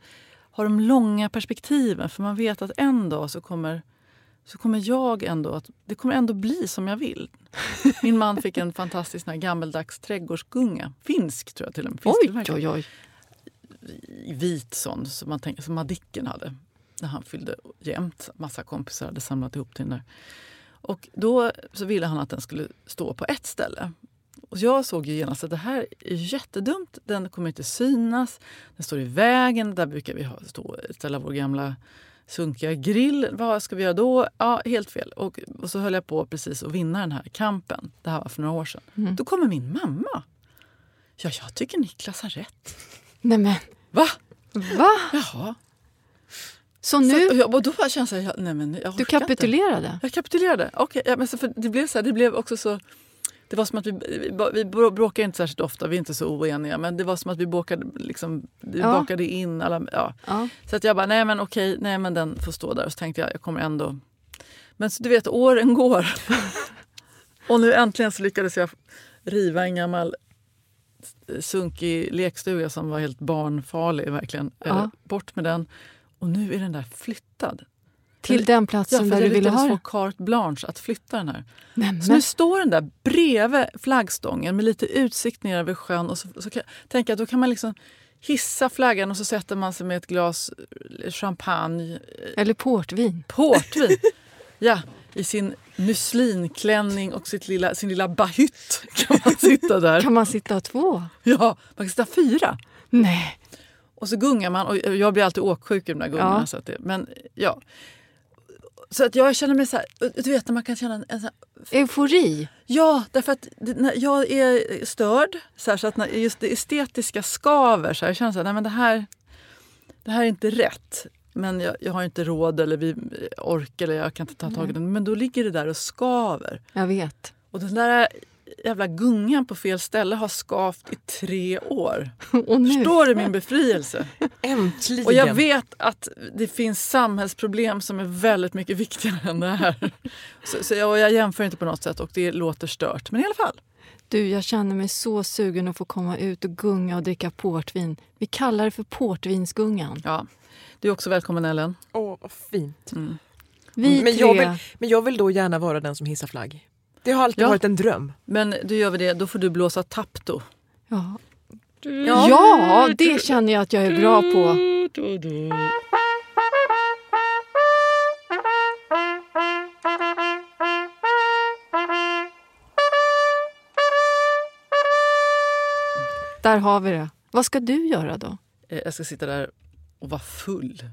har de långa perspektiven för man vet att en dag så kommer, så kommer jag ändå att... Det kommer ändå bli som jag vill. Min man fick en fantastisk gammeldags trädgårdsgunga. Finsk tror jag till och med. Finsk Oj, oj, oj. vit sån som, man tänker, som Madicken hade när han fyllde jämnt. Massa kompisar hade samlat ihop till den där. Och då så ville han att den skulle stå på ett ställe. Och jag såg ju genast att det här är jättedumt. Den kommer inte synas. Den står i vägen. Där brukar vi ha, stå, ställa vår gamla sunkiga grill. Vad ska vi göra då? Ja, helt fel. Och, och så höll jag på precis att vinna den här kampen. Det här var för några år sedan. Mm. Då kommer min mamma. Ja, jag tycker Niklas har rätt. Nej men, Va? va? Jaha. Så nu, Så, och då kände jag, nej men jag du orkar inte. kapitulerade? Jag kapitulerade. Okej, ja, men så för det blev så här, det blev också så... Det var som att vi, vi, bråkar inte särskilt ofta, vi är inte så oeniga. Men det var som att vi bakade, liksom, vi Ja. bakade in alla... Ja. Ja. Så att jag bara, nej men okej, nej men den får stå där. Och så tänkte jag, jag kommer ändå... Men så, du vet, åren går. [laughs] och nu äntligen så lyckades jag riva en gammal sunkig lekstuga som var helt barnfarlig. verkligen. Ja. Eh, Bort med den. Och nu är den där flyttad. Till den Ja, platsen för där du jag ville ha få den? carte blanche att flytta den här. Nej, Så nu men, står den där bredvid flaggstången med lite utsikt ner över sjön. Och så, så kan, jag tänka att då kan man liksom hissa flaggan och så sätter man sig med ett glas eh, champagne, eller portvin. portvin. [laughs] ja, i sin muslinklänning och sitt lilla, sin lilla bahytt kan man sitta där. Kan man sitta två? Ja, man kan sitta fyra. Nej. Och så gungar man. Och jag blir alltid åksjuk i de där gungorna. Ja. Så att det, men ja. Så att jag känner mig så här, du vet när man kan känna en, en Eufori. Ja, därför att det, när jag är störd, så, här, så att just det estetiska skaver, så här, jag känner så här, nej men det här, det här är inte rätt. Men jag, jag har inte råd eller vi orkar eller jag kan inte ta tag i den. Men då ligger det där och skaver. Jag vet. Och den där jävla gungan på fel ställe har skavt i tre år. [laughs] Och nu? Förstår du min befrielse? Äntligen! Och jag vet att det finns samhällsproblem som är väldigt mycket viktigare än det här. Så, så jag, jag jämför inte på något sätt och det låter stört. Men i alla fall. Du, jag känner mig så sugen att få komma ut och gunga och dricka portvin. Vi kallar det för portvinsgungan. Ja. Du är också välkommen Ellen. Åh, vad fint. Vi Men tre... jag, vill, men jag vill då gärna vara den som hissar flagg. Det har alltid Ja. varit en dröm. Men du gör vi det, då får du blåsa tapto. Ja. ja, det känner jag att jag är bra på. Där har vi det. Vad ska du göra då? Eh, Jag ska sitta där och vara full.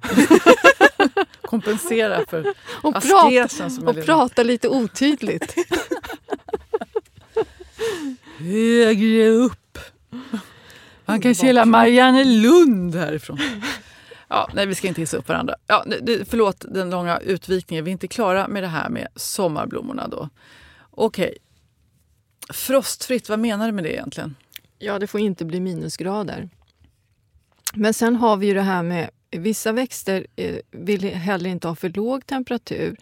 [laughs] Kompensera för Och, prata, askesen som jag och prata lite otydligt. [laughs] Högre upp. Man kan se hela Marianne Lund härifrån. Ja, nej, vi ska inte hissa upp varandra. Ja, förlåt den långa utvikningen. Vi är inte klara med det här med sommarblommorna då. Okej. Frostfritt, vad menar du med det egentligen? Ja, det får inte bli minusgrader. Men sen har vi ju det här med vissa växter eh, vill heller inte ha för låg temperatur.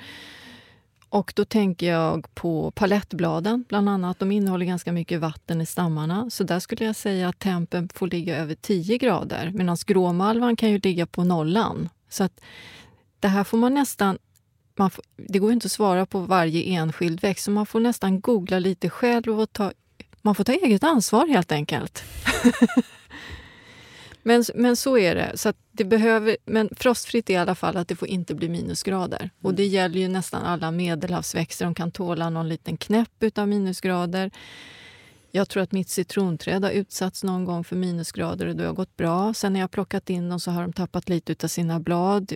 Och då tänker jag på palettbladen bland annat. De innehåller ganska mycket vatten i stammarna. Så där skulle jag säga att tempen får ligga över 10 grader. Medan gråmalvan kan ju ligga på nollan. Så att det här får man nästan... Man får, det går inte att svara på varje enskild växt, så man får nästan googla lite själv och ta man får ta eget ansvar helt enkelt. [laughs] Men, men så är det. Så det behöver, men frostfritt är i alla fall att det får inte bli minusgrader. Och Mm. det gäller ju nästan alla medelhavsväxter. De kan tåla någon liten knäpp utav minusgrader. Jag tror att mitt citronträd har utsatts någon gång för minusgrader och det har gått bra. Sen när jag plockat in dem så har de tappat lite av sina blad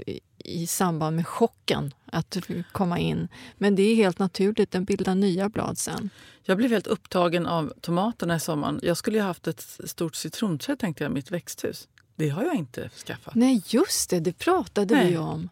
i, samband med chocken att komma in. Men det är helt naturligt, den bildar nya blad sen. Jag blev helt upptagen av tomaterna i sommaren. Jag skulle ju haft ett stort citronträd tänkte jag i mitt växthus. Det har jag inte skaffat. Nej, just det, det pratade Nej. vi om.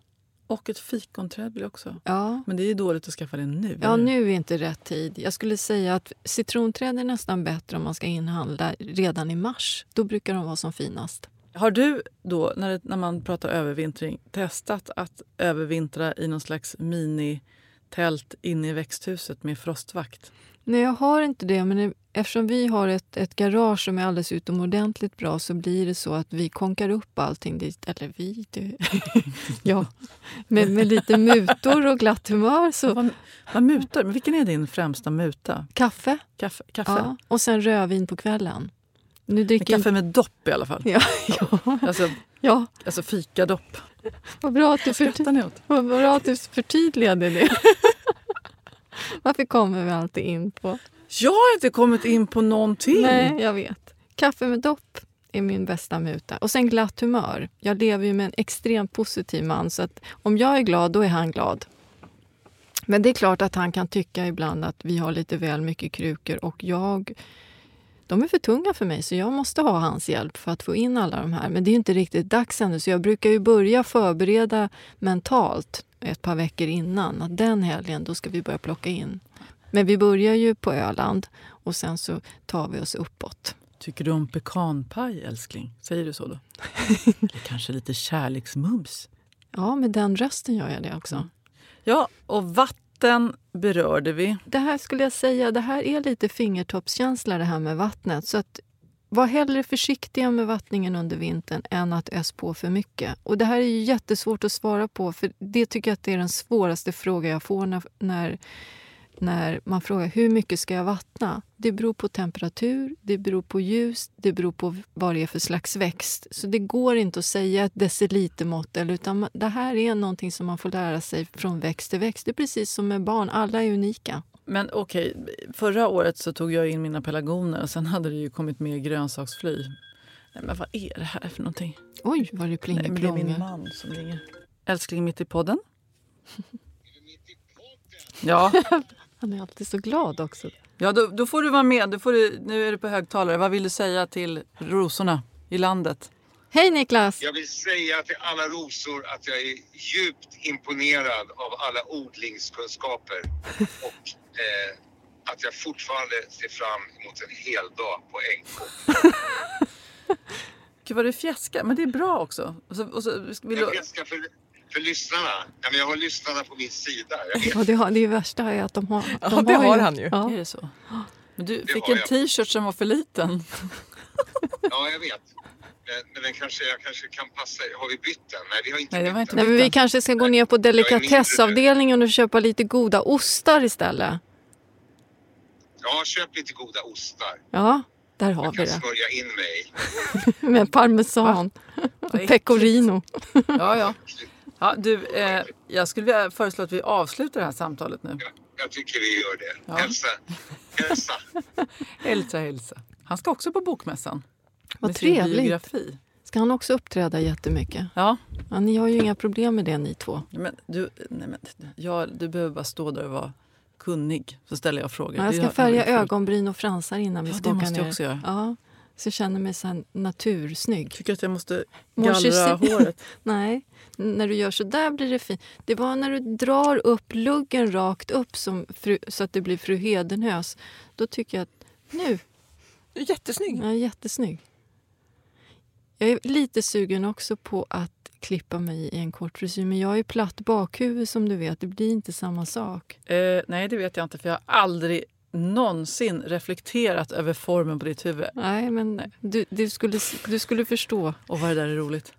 Och ett fikonträd jag också. Ja. Men det är dåligt att skaffa det nu. Ja, nu är inte rätt tid. Jag skulle säga att citronträd är nästan bättre om man ska inhandla redan i mars. Då brukar de vara som finast. Har du då, när, det, när man pratar övervintring, testat att övervintra i någon slags minitält inne i växthuset med frostvakt? Nej, jag har inte det. Men eftersom vi har ett, ett garage som är alldeles utomordentligt bra så blir det så att vi konkar upp allting dit. Eller vi, det, [laughs] ja. Med, med lite mutor och glatt humör. Så Vad, vad mutar? Men vilken är din främsta muta? kaffe, Kaffe? kaffe? ja, och sen rödvin på kvällen. Nu Men dricker kaffe med dopp i alla fall. Ja, [laughs] ja, Alltså, ja, alltså fikadopp. vad bra att du? Vad bra att du förtydligade det. [laughs] Varför kommer vi alltid in på... Jag har inte kommit in på någonting. Nej, jag vet. Kaffe med dopp är min bästa muta. Och sen glatt humör. Jag lever ju med en extremt positiv man så att om jag är glad, då är han glad. Men det är klart att han kan tycka ibland att vi har lite väl mycket krukor och jag de är för tunga för mig så jag måste ha hans hjälp för att få in alla de här. Men det är inte riktigt dags ännu så jag brukar ju börja förbereda mentalt ett par veckor innan. Att den helgen, då ska vi börja plocka in. Men vi börjar ju på Öland och sen så tar vi oss uppåt. Tycker du om pekanpaj, älskling? Säger du så då? Kanske lite kärleksmums? [laughs] Ja, med den rösten gör jag det också. Ja, och vatten Vatten berörde vi. Det här skulle jag säga, det här är lite fingertoppskänsla det här med vattnet. Så att var hellre försiktiga med vattningen under vintern än att ös på för mycket. Och det här är ju jättesvårt att svara på för det tycker jag att det är den svåraste fråga jag får när, när, när man frågar hur mycket ska jag vattna? Det beror på temperatur, det beror på ljus, det beror på vad det är för slags växt. Så det går inte att säga ett decilitermått utan det här är någonting som man får lära sig från växt till växt. Det är precis som med barn, alla är unika. Men okej, förra året så tog jag in mina pelargoner och sen hade det ju kommit med grönsaksfly. Nej, men vad är det här för någonting? Oj, vad det men det är min man som ringer. Älskling mitt i podden? [laughs] Ja, [laughs] Han är alltid så glad också. ja då, då får du vara med. Då får du, nu är du på högtalare. Vad vill du säga till rosorna i landet? Hej Niklas! Jag vill säga till alla rosor att jag är djupt imponerad av alla odlingskunskaper [laughs] och eh, att jag fortfarande ser fram emot en hel dag på NK. Gud vad du fjäskar. Men det är bra också. Och så, och så vill Jag du, älskar för, för lyssnarna. Ja, men jag har lyssnarna på min sida. Jag. Ja, det, har, det värsta är att de har... Ja, de det har han ju. Ja. är det så? Men du Det fick har en jag. t-shirt som var för liten. [laughs] Ja, jag vet. Men, men den kanske, jag kanske kan passa. Har vi bytt den? Nej, vi har inte Nej, bytt inte den. Nej, men vi kanske ska gå ner på delikatessavdelningen och köpa lite goda ostar istället. Ja, köp lite goda ostar. Ja, där har Jag vi kan det. smörja in mig. [laughs] Med parmesan och pecorino. Ja, ja. Ja du, eh, jag skulle vilja föreslå att vi avslutar det här samtalet nu. Jag, jag tycker vi gör det. Ja. Hälsa. Hälsa. [laughs] Hälsa, hälsa. Han ska också på Bokmässan. Vad med sin trevligt. biografi. Ska han också uppträda jättemycket? Ja, Ja, ni har ju inga problem med det ni två. men du, nej men, ja, du behöver bara stå där och vara kunnig. Så ställer jag frågor. Ja, jag Det ska färga ögonbryn och fransar innan vi Ja, ska det åka måste jag ner. också göra. Ja, så jag känner mig så här natursnygg. Tycker att jag måste gallra håret. [laughs] Nej, när du gör så där blir det fint. Det var när du drar upp luggen rakt upp som fru, så att det blir fru Hedenhös. Då tycker jag att nu, Du är jättesnygg. jag är jättesnygg. Jag är lite sugen också på att klippa mig i en kort frisyr. Men jag är ju platt bakhuvud som du vet. Det blir inte samma sak. Eh, nej, det vet jag inte för jag har aldrig någonsin reflekterat över formen på ditt huvud. Nej, men Du, du, skulle, du skulle förstå. Och vad det där är roligt.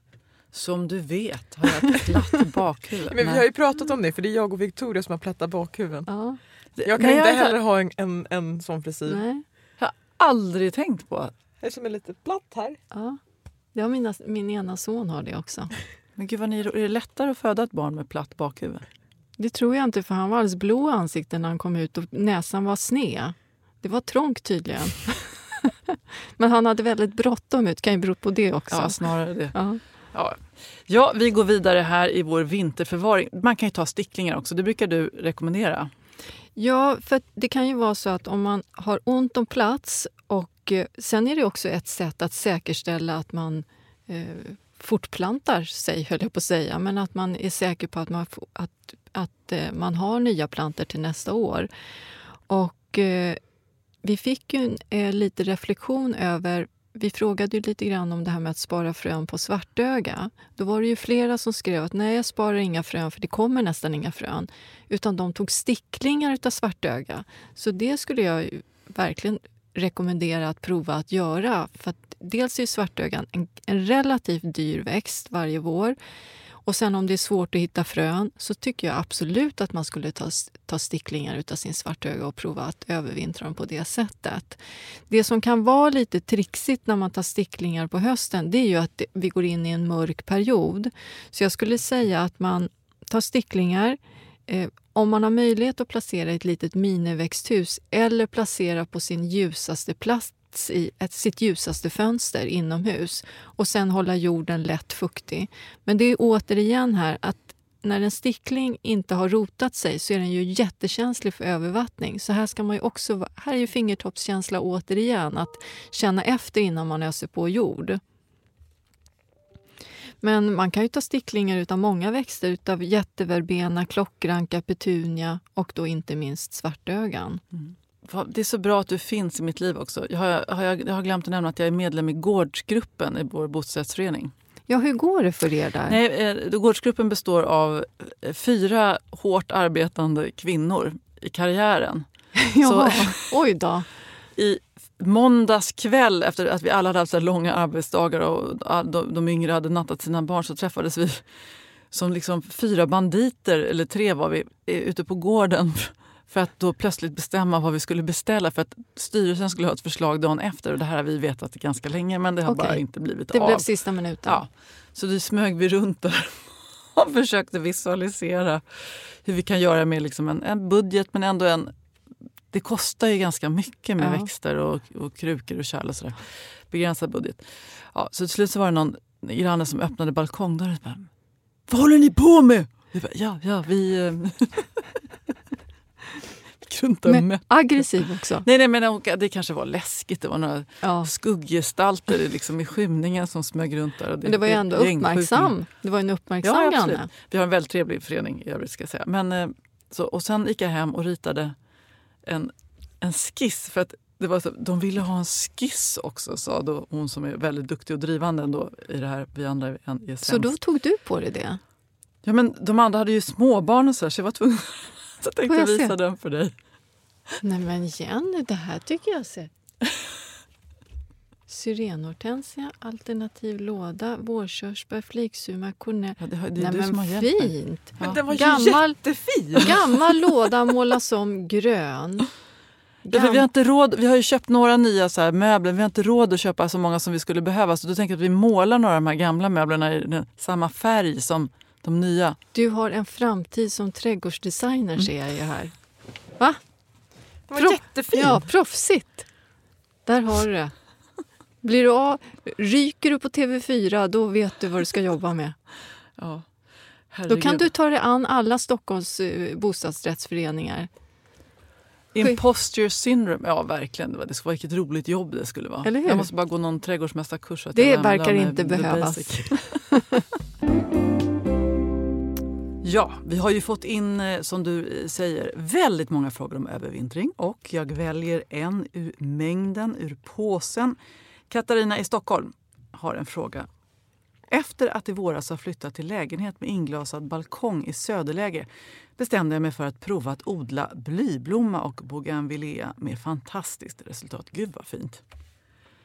Som du vet har jag ett glatt [laughs] bakhuvud. Men vi har ju pratat om det för det är jag och Victoria som har platta bakhuvuden. Ja, Jag kan Nej, inte jag heller ha en, en, en sån frisyr. nej, Jag har aldrig tänkt på. Det är som är lite platt här. ja. Ja, mina, min ena son har det också. Men gud vad ni, är det lättare att föda ett barn med platt bakhuvud? Det tror jag inte, för han var alldeles blå i ansiktet när han kom ut och näsan var sned. Det var trångt tydligen. [laughs] Men han hade väldigt bråttom ut, kan ju bero på det också. Ja, snarare det. Ja. Ja. ja, vi går vidare här i vår vinterförvaring. Man kan ju ta sticklingar också, det brukar du rekommendera. Ja, för det kan ju vara så att om man har ont om plats och eh, sen är det också ett sätt att säkerställa att man eh, fortplantar sig, höll jag på att säga, men att man är säker på att man, att, att eh, man har nya planter till nästa år. Och eh, vi fick ju en, eh, lite reflektion över vi frågade ju lite grann om det här med att spara frön på svartöga. Då var det ju flera som skrev att nej, jag sparar inga frön för det kommer nästan inga frön. Utan de tog sticklingar av svartöga. Så det skulle jag verkligen rekommendera att prova att göra. För att dels är svartögan en, en relativt dyr växt varje vår. Och sen om det är svårt att hitta frön så tycker jag absolut att man skulle ta, ta sticklingar av sin svartöga och prova att övervintra dem på det sättet. Det som kan vara lite trixigt när man tar sticklingar på hösten det är ju att vi går in i en mörk period. Så jag skulle säga att man tar sticklingar eh, om man har möjlighet att placera i ett litet miniväxthus eller placera på sin ljusaste plats i ett, sitt ljusaste fönster inomhus och sen hålla jorden lätt fuktig. Men det är återigen här att när en stickling inte har rotat sig så är den ju jättekänslig för övervattning. Så här ska man ju också, här är ju fingertoppskänsla återigen, att känna efter innan man öser på jord. Men man kan ju ta sticklingar utav många växter, utav jätteverbena, klockranka, petunia och då inte minst svartögan. Mm. Det är så bra att du finns i mitt liv också. Jag har, jag, jag har glömt att nämna att jag är medlem i gårdsgruppen i vår bostadsrättsförening. Ja, hur går det för er där? Nej, eh, gårdsgruppen består av eh, fyra hårt arbetande kvinnor i karriären. [laughs] ja, så, [laughs] oj då. I måndags kväll efter att vi alla hade haft långa arbetsdagar och de, de yngre hade nattat sina barn så träffades vi som liksom fyra banditer, eller tre var vi, ute på gården för att då plötsligt bestämma vad vi skulle beställa för att styrelsen skulle ha ett förslag dagen efter. Och det här har vi vetat ganska länge men det har okay. bara inte blivit det av. Det blev sista minuten. Ja. Så då smög vi runt där [laughs] och försökte visualisera hur vi kan göra med liksom en, en budget men ändå en... Det kostar ju ganska mycket med ja. växter och, och krukor och kärl och sådär. Begränsad budget. Ja, så till slut så var det någon granne som öppnade balkongdörren och bara, Vad håller ni på med? Bara, ja, ja, vi... [laughs] Men Aggressiv också? Nej, nej men det kanske var läskigt. Det var några ja. skugggestalter liksom i skymningen som smög runt där. Det, men det var ju ändå uppmärksam. Det var en uppmärksam ja, granne. Vi har en väldigt trevlig förening i övrigt. Ska jag säga. Men, eh, så, och sen gick jag hem och ritade en, en skiss. För att det var så, de ville ha en skiss också, sa då hon som är väldigt duktig och drivande ändå i det här. Vi andra är Så då tog du på dig det? Ja, men de andra hade ju småbarn och så, så jag var tvungen [laughs] så jag tänkte jag visa se? den för dig. Nej men Jenny, det här tycker jag ser... Syrenhortensia, alternativ låda, vårkörsbär, fliksumac, kornett. Ja, det, det är Nej, men fint! Ja. Men den var gammal, jättefin! Gammal [laughs] låda målas om grön. Ja, vi, har inte råd, vi har ju köpt några nya så möbler, vi har inte råd att köpa så många som vi skulle behöva. Så då tänker jag att vi målar några av de här gamla möblerna i samma färg som de nya. Du har en framtid som trädgårdsdesigner mm. ser jag ju här. Va? Det var Pro jättefin. Ja, proffsigt. Där har du det. Blir du av, ryker du på TV4, då vet du vad du ska jobba med. Ja, då kan du ta dig an alla Stockholms uh, bostadsrättsföreningar. Imposture syndrome, ja verkligen. Det skulle vara vilket roligt jobb det skulle vara. Jag måste bara gå någon trädgårdsmästarkurs. Det verkar inte behövas. [laughs] Ja, vi har ju fått in, eh, som du eh, säger, väldigt många frågor om övervintring och jag väljer en ur mängden, ur påsen. Katarina i Stockholm har en fråga. Efter att i våras ha flyttat till lägenhet med inglasad balkong i söderläge bestämde jag mig för att prova att odla blyblomma och bougainvillea med fantastiskt resultat. Gud vad fint!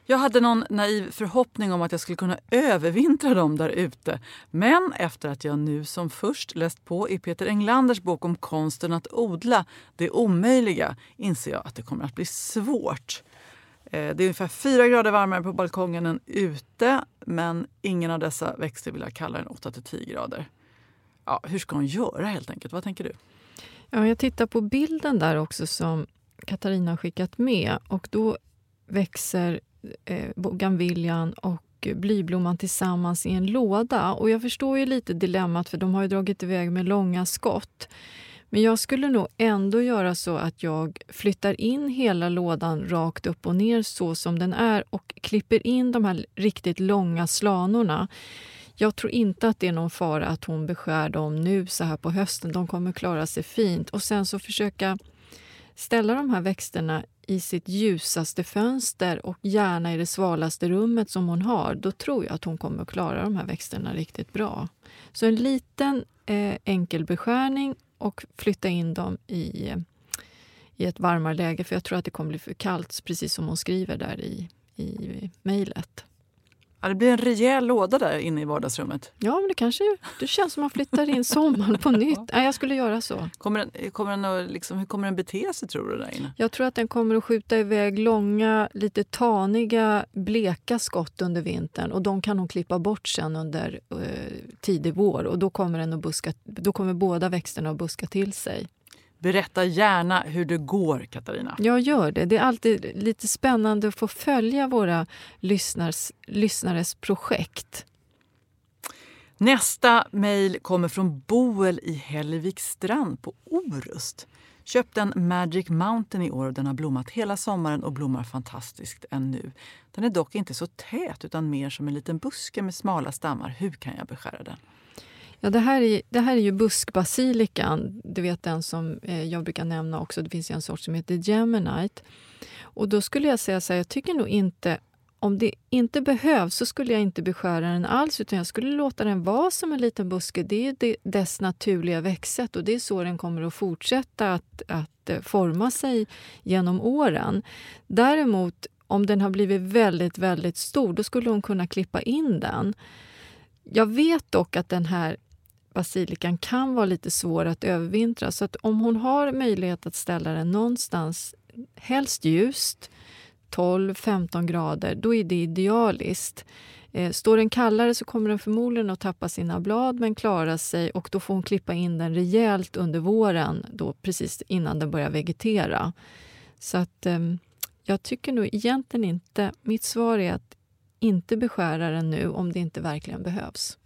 Jag hade någon naiv förhoppning om att jag skulle kunna övervintra dem där ute. Men efter att jag nu som först läst på i Peter Englanders bok om konsten att odla det omöjliga inser jag att det kommer att bli svårt. Eh, det är ungefär 4 grader varmare på balkongen än ute men ingen av dessa växter vill jag kalla än 8-10 grader. Ja, hur ska hon göra helt enkelt? Vad tänker du? Ja, jag tittar på bilden där också som Katarina har skickat med och då växer eh, bougainvillan och blyblomman tillsammans i en låda. Och jag förstår ju lite dilemmat för de har ju dragit iväg med långa skott. Men jag skulle nog ändå göra så att jag flyttar in hela lådan rakt upp och ner så som den är och klipper in de här riktigt långa slanorna. Jag tror inte att det är någon fara att hon beskär dem nu så här på hösten. De kommer klara sig fint. Och sen så försöka ställa de här växterna i sitt ljusaste fönster och gärna i det svalaste rummet som hon har. Då tror jag att hon kommer att klara de här växterna riktigt bra. Så en liten eh, enkel beskärning och flytta in dem i, i ett varmare läge för jag tror att det kommer bli för kallt, precis som hon skriver där i, i mejlet. Ja, det blir en rejäl låda där inne i vardagsrummet. Ja, men det kanske det känns som att man flyttar in sommaren på nytt. Nej, jag skulle göra så. Kommer den, kommer den att, liksom, hur kommer den bete sig tror du där inne? Jag tror att den kommer att skjuta iväg långa, lite taniga, bleka skott under vintern och de kan hon klippa bort sen under eh, tidig vår och då kommer, den att buska, då kommer båda växterna att buska till sig. Berätta gärna hur det går, Katarina. Jag gör det. Det är alltid lite spännande att få följa våra lyssnars, lyssnares projekt. Nästa mejl kommer från Boel i Hällevikstrand på Orust. Köpt en Magic Mountain i år och den har blommat hela sommaren och blommar fantastiskt ännu. Den är dock inte så tät utan mer som en liten buske med smala stammar. Hur kan jag beskära den? Ja, det, här är, det här är ju buskbasilikan, du vet den som eh, jag brukar nämna också. Det finns en sort som heter Geminite. Och då skulle jag säga så här, jag tycker nog inte om det inte behövs så skulle jag inte beskära den alls utan jag skulle låta den vara som en liten buske. Det är dess naturliga växtsätt och det är så den kommer att fortsätta att, att eh, forma sig genom åren. Däremot om den har blivit väldigt, väldigt stor, då skulle hon kunna klippa in den. Jag vet dock att den här basilikan kan vara lite svår att övervintra. Så att om hon har möjlighet att ställa den någonstans, helst ljust, 12-15 grader, då är det idealiskt. Eh, står den kallare så kommer den förmodligen att tappa sina blad men klara sig och då får hon klippa in den rejält under våren, då precis innan den börjar vegetera. Så att ehm, jag tycker nog egentligen inte... Mitt svar är att inte beskära den nu om det inte verkligen behövs.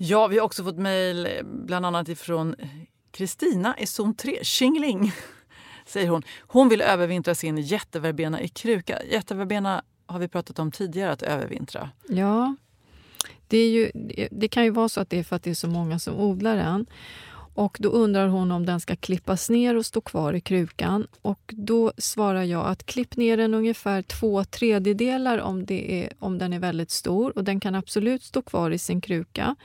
Ja, vi har också fått mejl eh, bland annat ifrån eh, Kristina i zon 3, Tjingling, [laughs] säger hon. Hon vill övervintra sin jätteverbena i kruka. Jätteverbena har vi pratat om tidigare, att övervintra. Ja, det, ju, det kan ju vara så att det är för att det är så många som odlar den. Och Då undrar hon om den ska klippas ner och stå kvar i krukan. Och Då svarar jag att klipp ner den ungefär två tredjedelar om, det är, om den är väldigt stor. Och Den kan absolut stå kvar i sin kruka.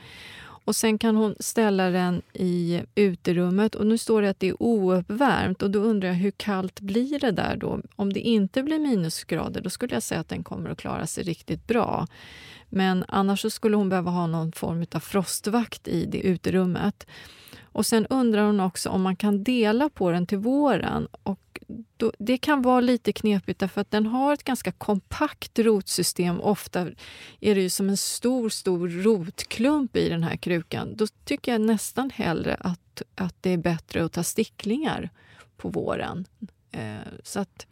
Och Sen kan hon ställa den i uterummet. Och Nu står det att det är ouppvärmt. Och Då undrar jag hur kallt blir det där då? Om det inte blir minusgrader då skulle jag säga att den kommer att klara sig riktigt bra. Men annars så skulle hon behöva ha någon form av frostvakt i det uterummet. Och Sen undrar hon också om man kan dela på den till våren. Och då, det kan vara lite knepigt därför att den har ett ganska kompakt rotsystem. Ofta är det ju som en stor, stor rotklump i den här krukan. Då tycker jag nästan hellre att, att det är bättre att ta sticklingar på våren. Eh, så att,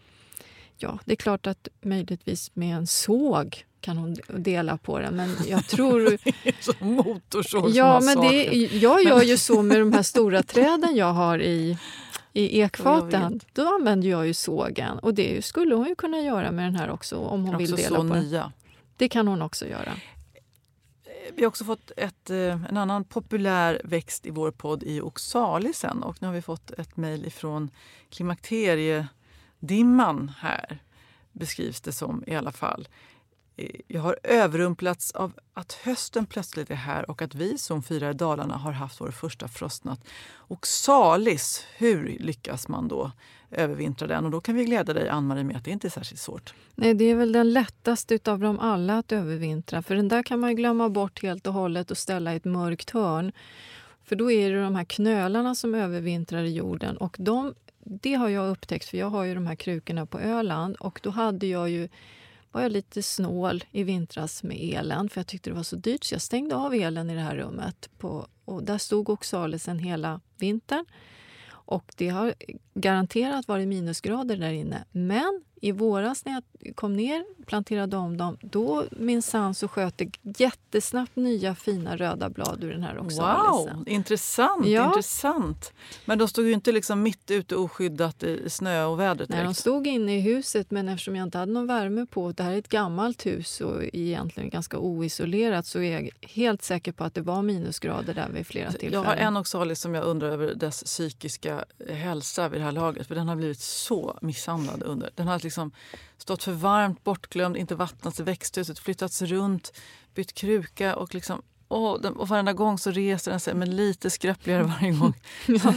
ja, det är klart att möjligtvis med en såg kan hon dela på den. Men jag tror... [laughs] Som ja, men det, Jag gör ju så med de här stora träden jag har i, i ekfaten. Då använder jag ju sågen. Och det skulle hon ju kunna göra med den här också om hon vill dela på nya. den. Det kan hon också göra. Vi har också fått ett, eh, en annan populär växt i vår podd i oxalisen. Och nu har vi fått ett mejl från klimakteriedimman här beskrivs det som i alla fall. Jag har överrumplats av att hösten plötsligt är här och att vi som firar i Dalarna har haft vår första frostnatt. Och salis, hur lyckas man då övervintra den? Och då kan vi glädja dig Ann-Marie med att det inte är särskilt svårt. Nej, det är väl den lättaste av dem alla att övervintra. För den där kan man glömma bort helt och hållet och ställa i ett mörkt hörn. För då är det de här knölarna som övervintrar i jorden och de det har jag upptäckt, för jag har ju de här krukorna på Öland och då hade jag ju var jag lite snål i vintras med elen för jag tyckte det var så dyrt så jag stängde av elen i det här rummet. På, och där stod oxalisen hela vintern. Och det har garanterat varit minusgrader där inne. Men i våras när jag kom ner planterade om dem, då minsann så sköt det jättesnabbt nya fina röda blad ur den här oxalisen. Wow, intressant! Ja. intressant. Men de stod ju inte liksom mitt ute oskyddat i snö och vädret? Nej, de stod inne i huset men eftersom jag inte hade någon värme på, det här är ett gammalt hus och egentligen ganska oisolerat så är jag helt säker på att det var minusgrader där vid flera tillfällen. Jag har en oxalis som jag undrar över dess psykiska hälsa vid det här laget för den har blivit så misshandlad under. Den har liksom stått för varmt, bortglömd, inte vattnats i växthuset, flyttats runt, bytt kruka och liksom och, den, och varenda gång så reser den sig, men lite skröpligare varje gång. [laughs] ja.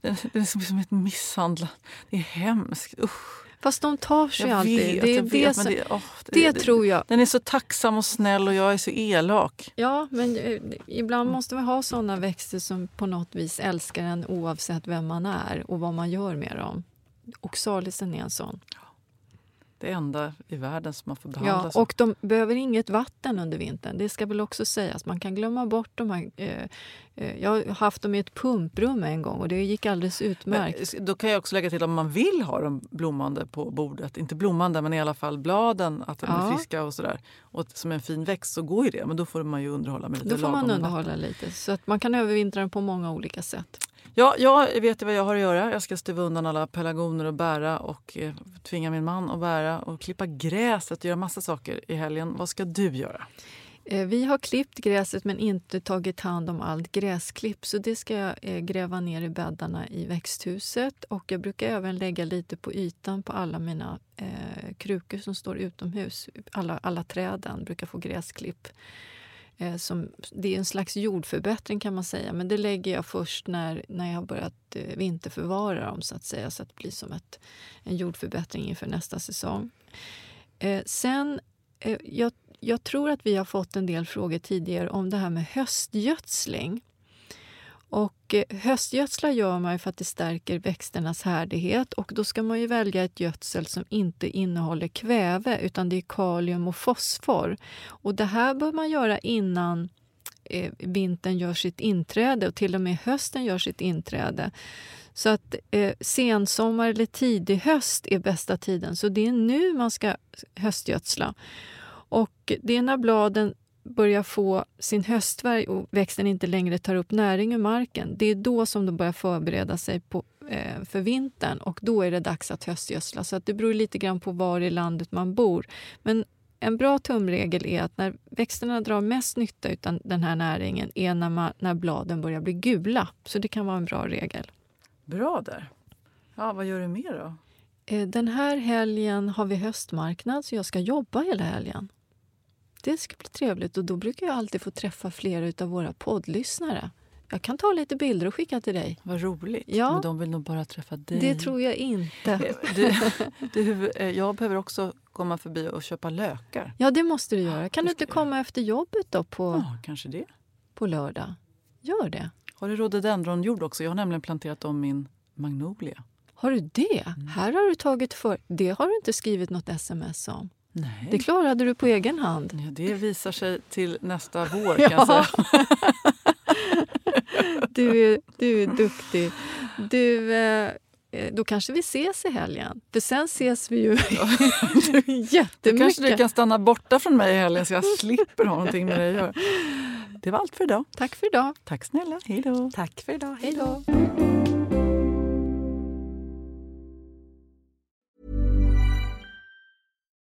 den, den, är som, ett misshandlat. Det är hemskt. Usch. Fast de tar sig jag alltid. Vet, det, är det, vet, som, det, oh, det, det, tror jag. Den är så tacksam och snäll och jag är så elak. Ja, men eh, ibland måste vi ha såna växter som på något vis älskar en oavsett vem man är och vad man gör med dem. Oxalisen är en sån det enda i världen som man får behandla ja, Och de behöver inget vatten under vintern. Det ska väl också sägas. Man kan glömma bort de här... Eh, eh, jag har haft dem i ett pumprum en gång och det gick alldeles utmärkt. Men, då kan jag också lägga till om man vill ha dem blommande på bordet. Inte blommande, men i alla fall bladen, att de ja. är friska och sådär. Och som en fin växt så går ju det. Men då får man ju underhålla med lite Då får man underhålla vatten. lite. Så att man kan övervintra den på många olika sätt. Ja, jag vet vad jag har att göra. Jag ska stuva undan alla pelargoner och bära och eh, tvinga min man att bära och klippa gräset och göra massa saker i helgen. Vad ska du göra? Eh, vi har klippt gräset men inte tagit hand om allt gräsklipp så det ska jag eh, gräva ner i bäddarna i växthuset. Och jag brukar även lägga lite på ytan på alla mina eh, krukor som står utomhus. Alla, alla träden brukar få gräsklipp. Eh, som, det är en slags jordförbättring kan man säga, men det lägger jag först när, när jag har börjat eh, vinterförvara dem så att säga, så att det blir som ett, en jordförbättring inför nästa säsong. Eh, sen, eh, jag, jag tror att vi har fått en del frågor tidigare om det här med höstgödsling. Och eh, höstgödsla gör man för att det stärker växternas härdighet och då ska man ju välja ett gödsel som inte innehåller kväve utan det är kalium och fosfor. Och det här bör man göra innan eh, vintern gör sitt inträde och till och med hösten gör sitt inträde. Så att eh, sensommar eller tidig höst är bästa tiden. Så det är nu man ska höstgödsla. Och det är när bladen börjar få sin höstfärg och växten inte längre tar upp näring ur marken, det är då som de börjar förbereda sig på, eh, för vintern och då är det dags att höstgödsla. Så att det beror lite grann på var i landet man bor. Men en bra tumregel är att när växterna drar mest nytta av den här näringen är när, man, när bladen börjar bli gula. Så det kan vara en bra regel. Bra där. Ja, vad gör du mer då? Eh, den här helgen har vi höstmarknad så jag ska jobba hela helgen. Det ska bli trevligt och då brukar jag alltid få träffa flera av våra poddlyssnare. Jag kan ta lite bilder och skicka till dig. Vad roligt. Ja. Men de vill nog bara träffa dig. Det tror jag inte. [laughs] Du, du, eh, jag behöver också komma förbi och köpa lökar. Ja, det måste du göra. Kan du inte komma efter jobbet då på, ja, kanske det. på lördag? Gör det. Har du rhododendronjord också? Jag har nämligen planterat om min magnolia. Har du det? Mm. Här har du tagit för... Det har du inte skrivit något sms om. Nej. Det klarade du på egen hand. Ja, det visar sig till nästa vår kan [laughs] jag säga. du, är, du är duktig. Du, eh, då kanske vi ses i helgen. För sen ses vi ju jättemycket. [laughs] Då kanske du kan stanna borta från mig i helgen så jag slipper ha någonting med dig att göra. Det var allt för idag. Tack för idag. Tack snälla. Hej då. Tack för idag. Hej då.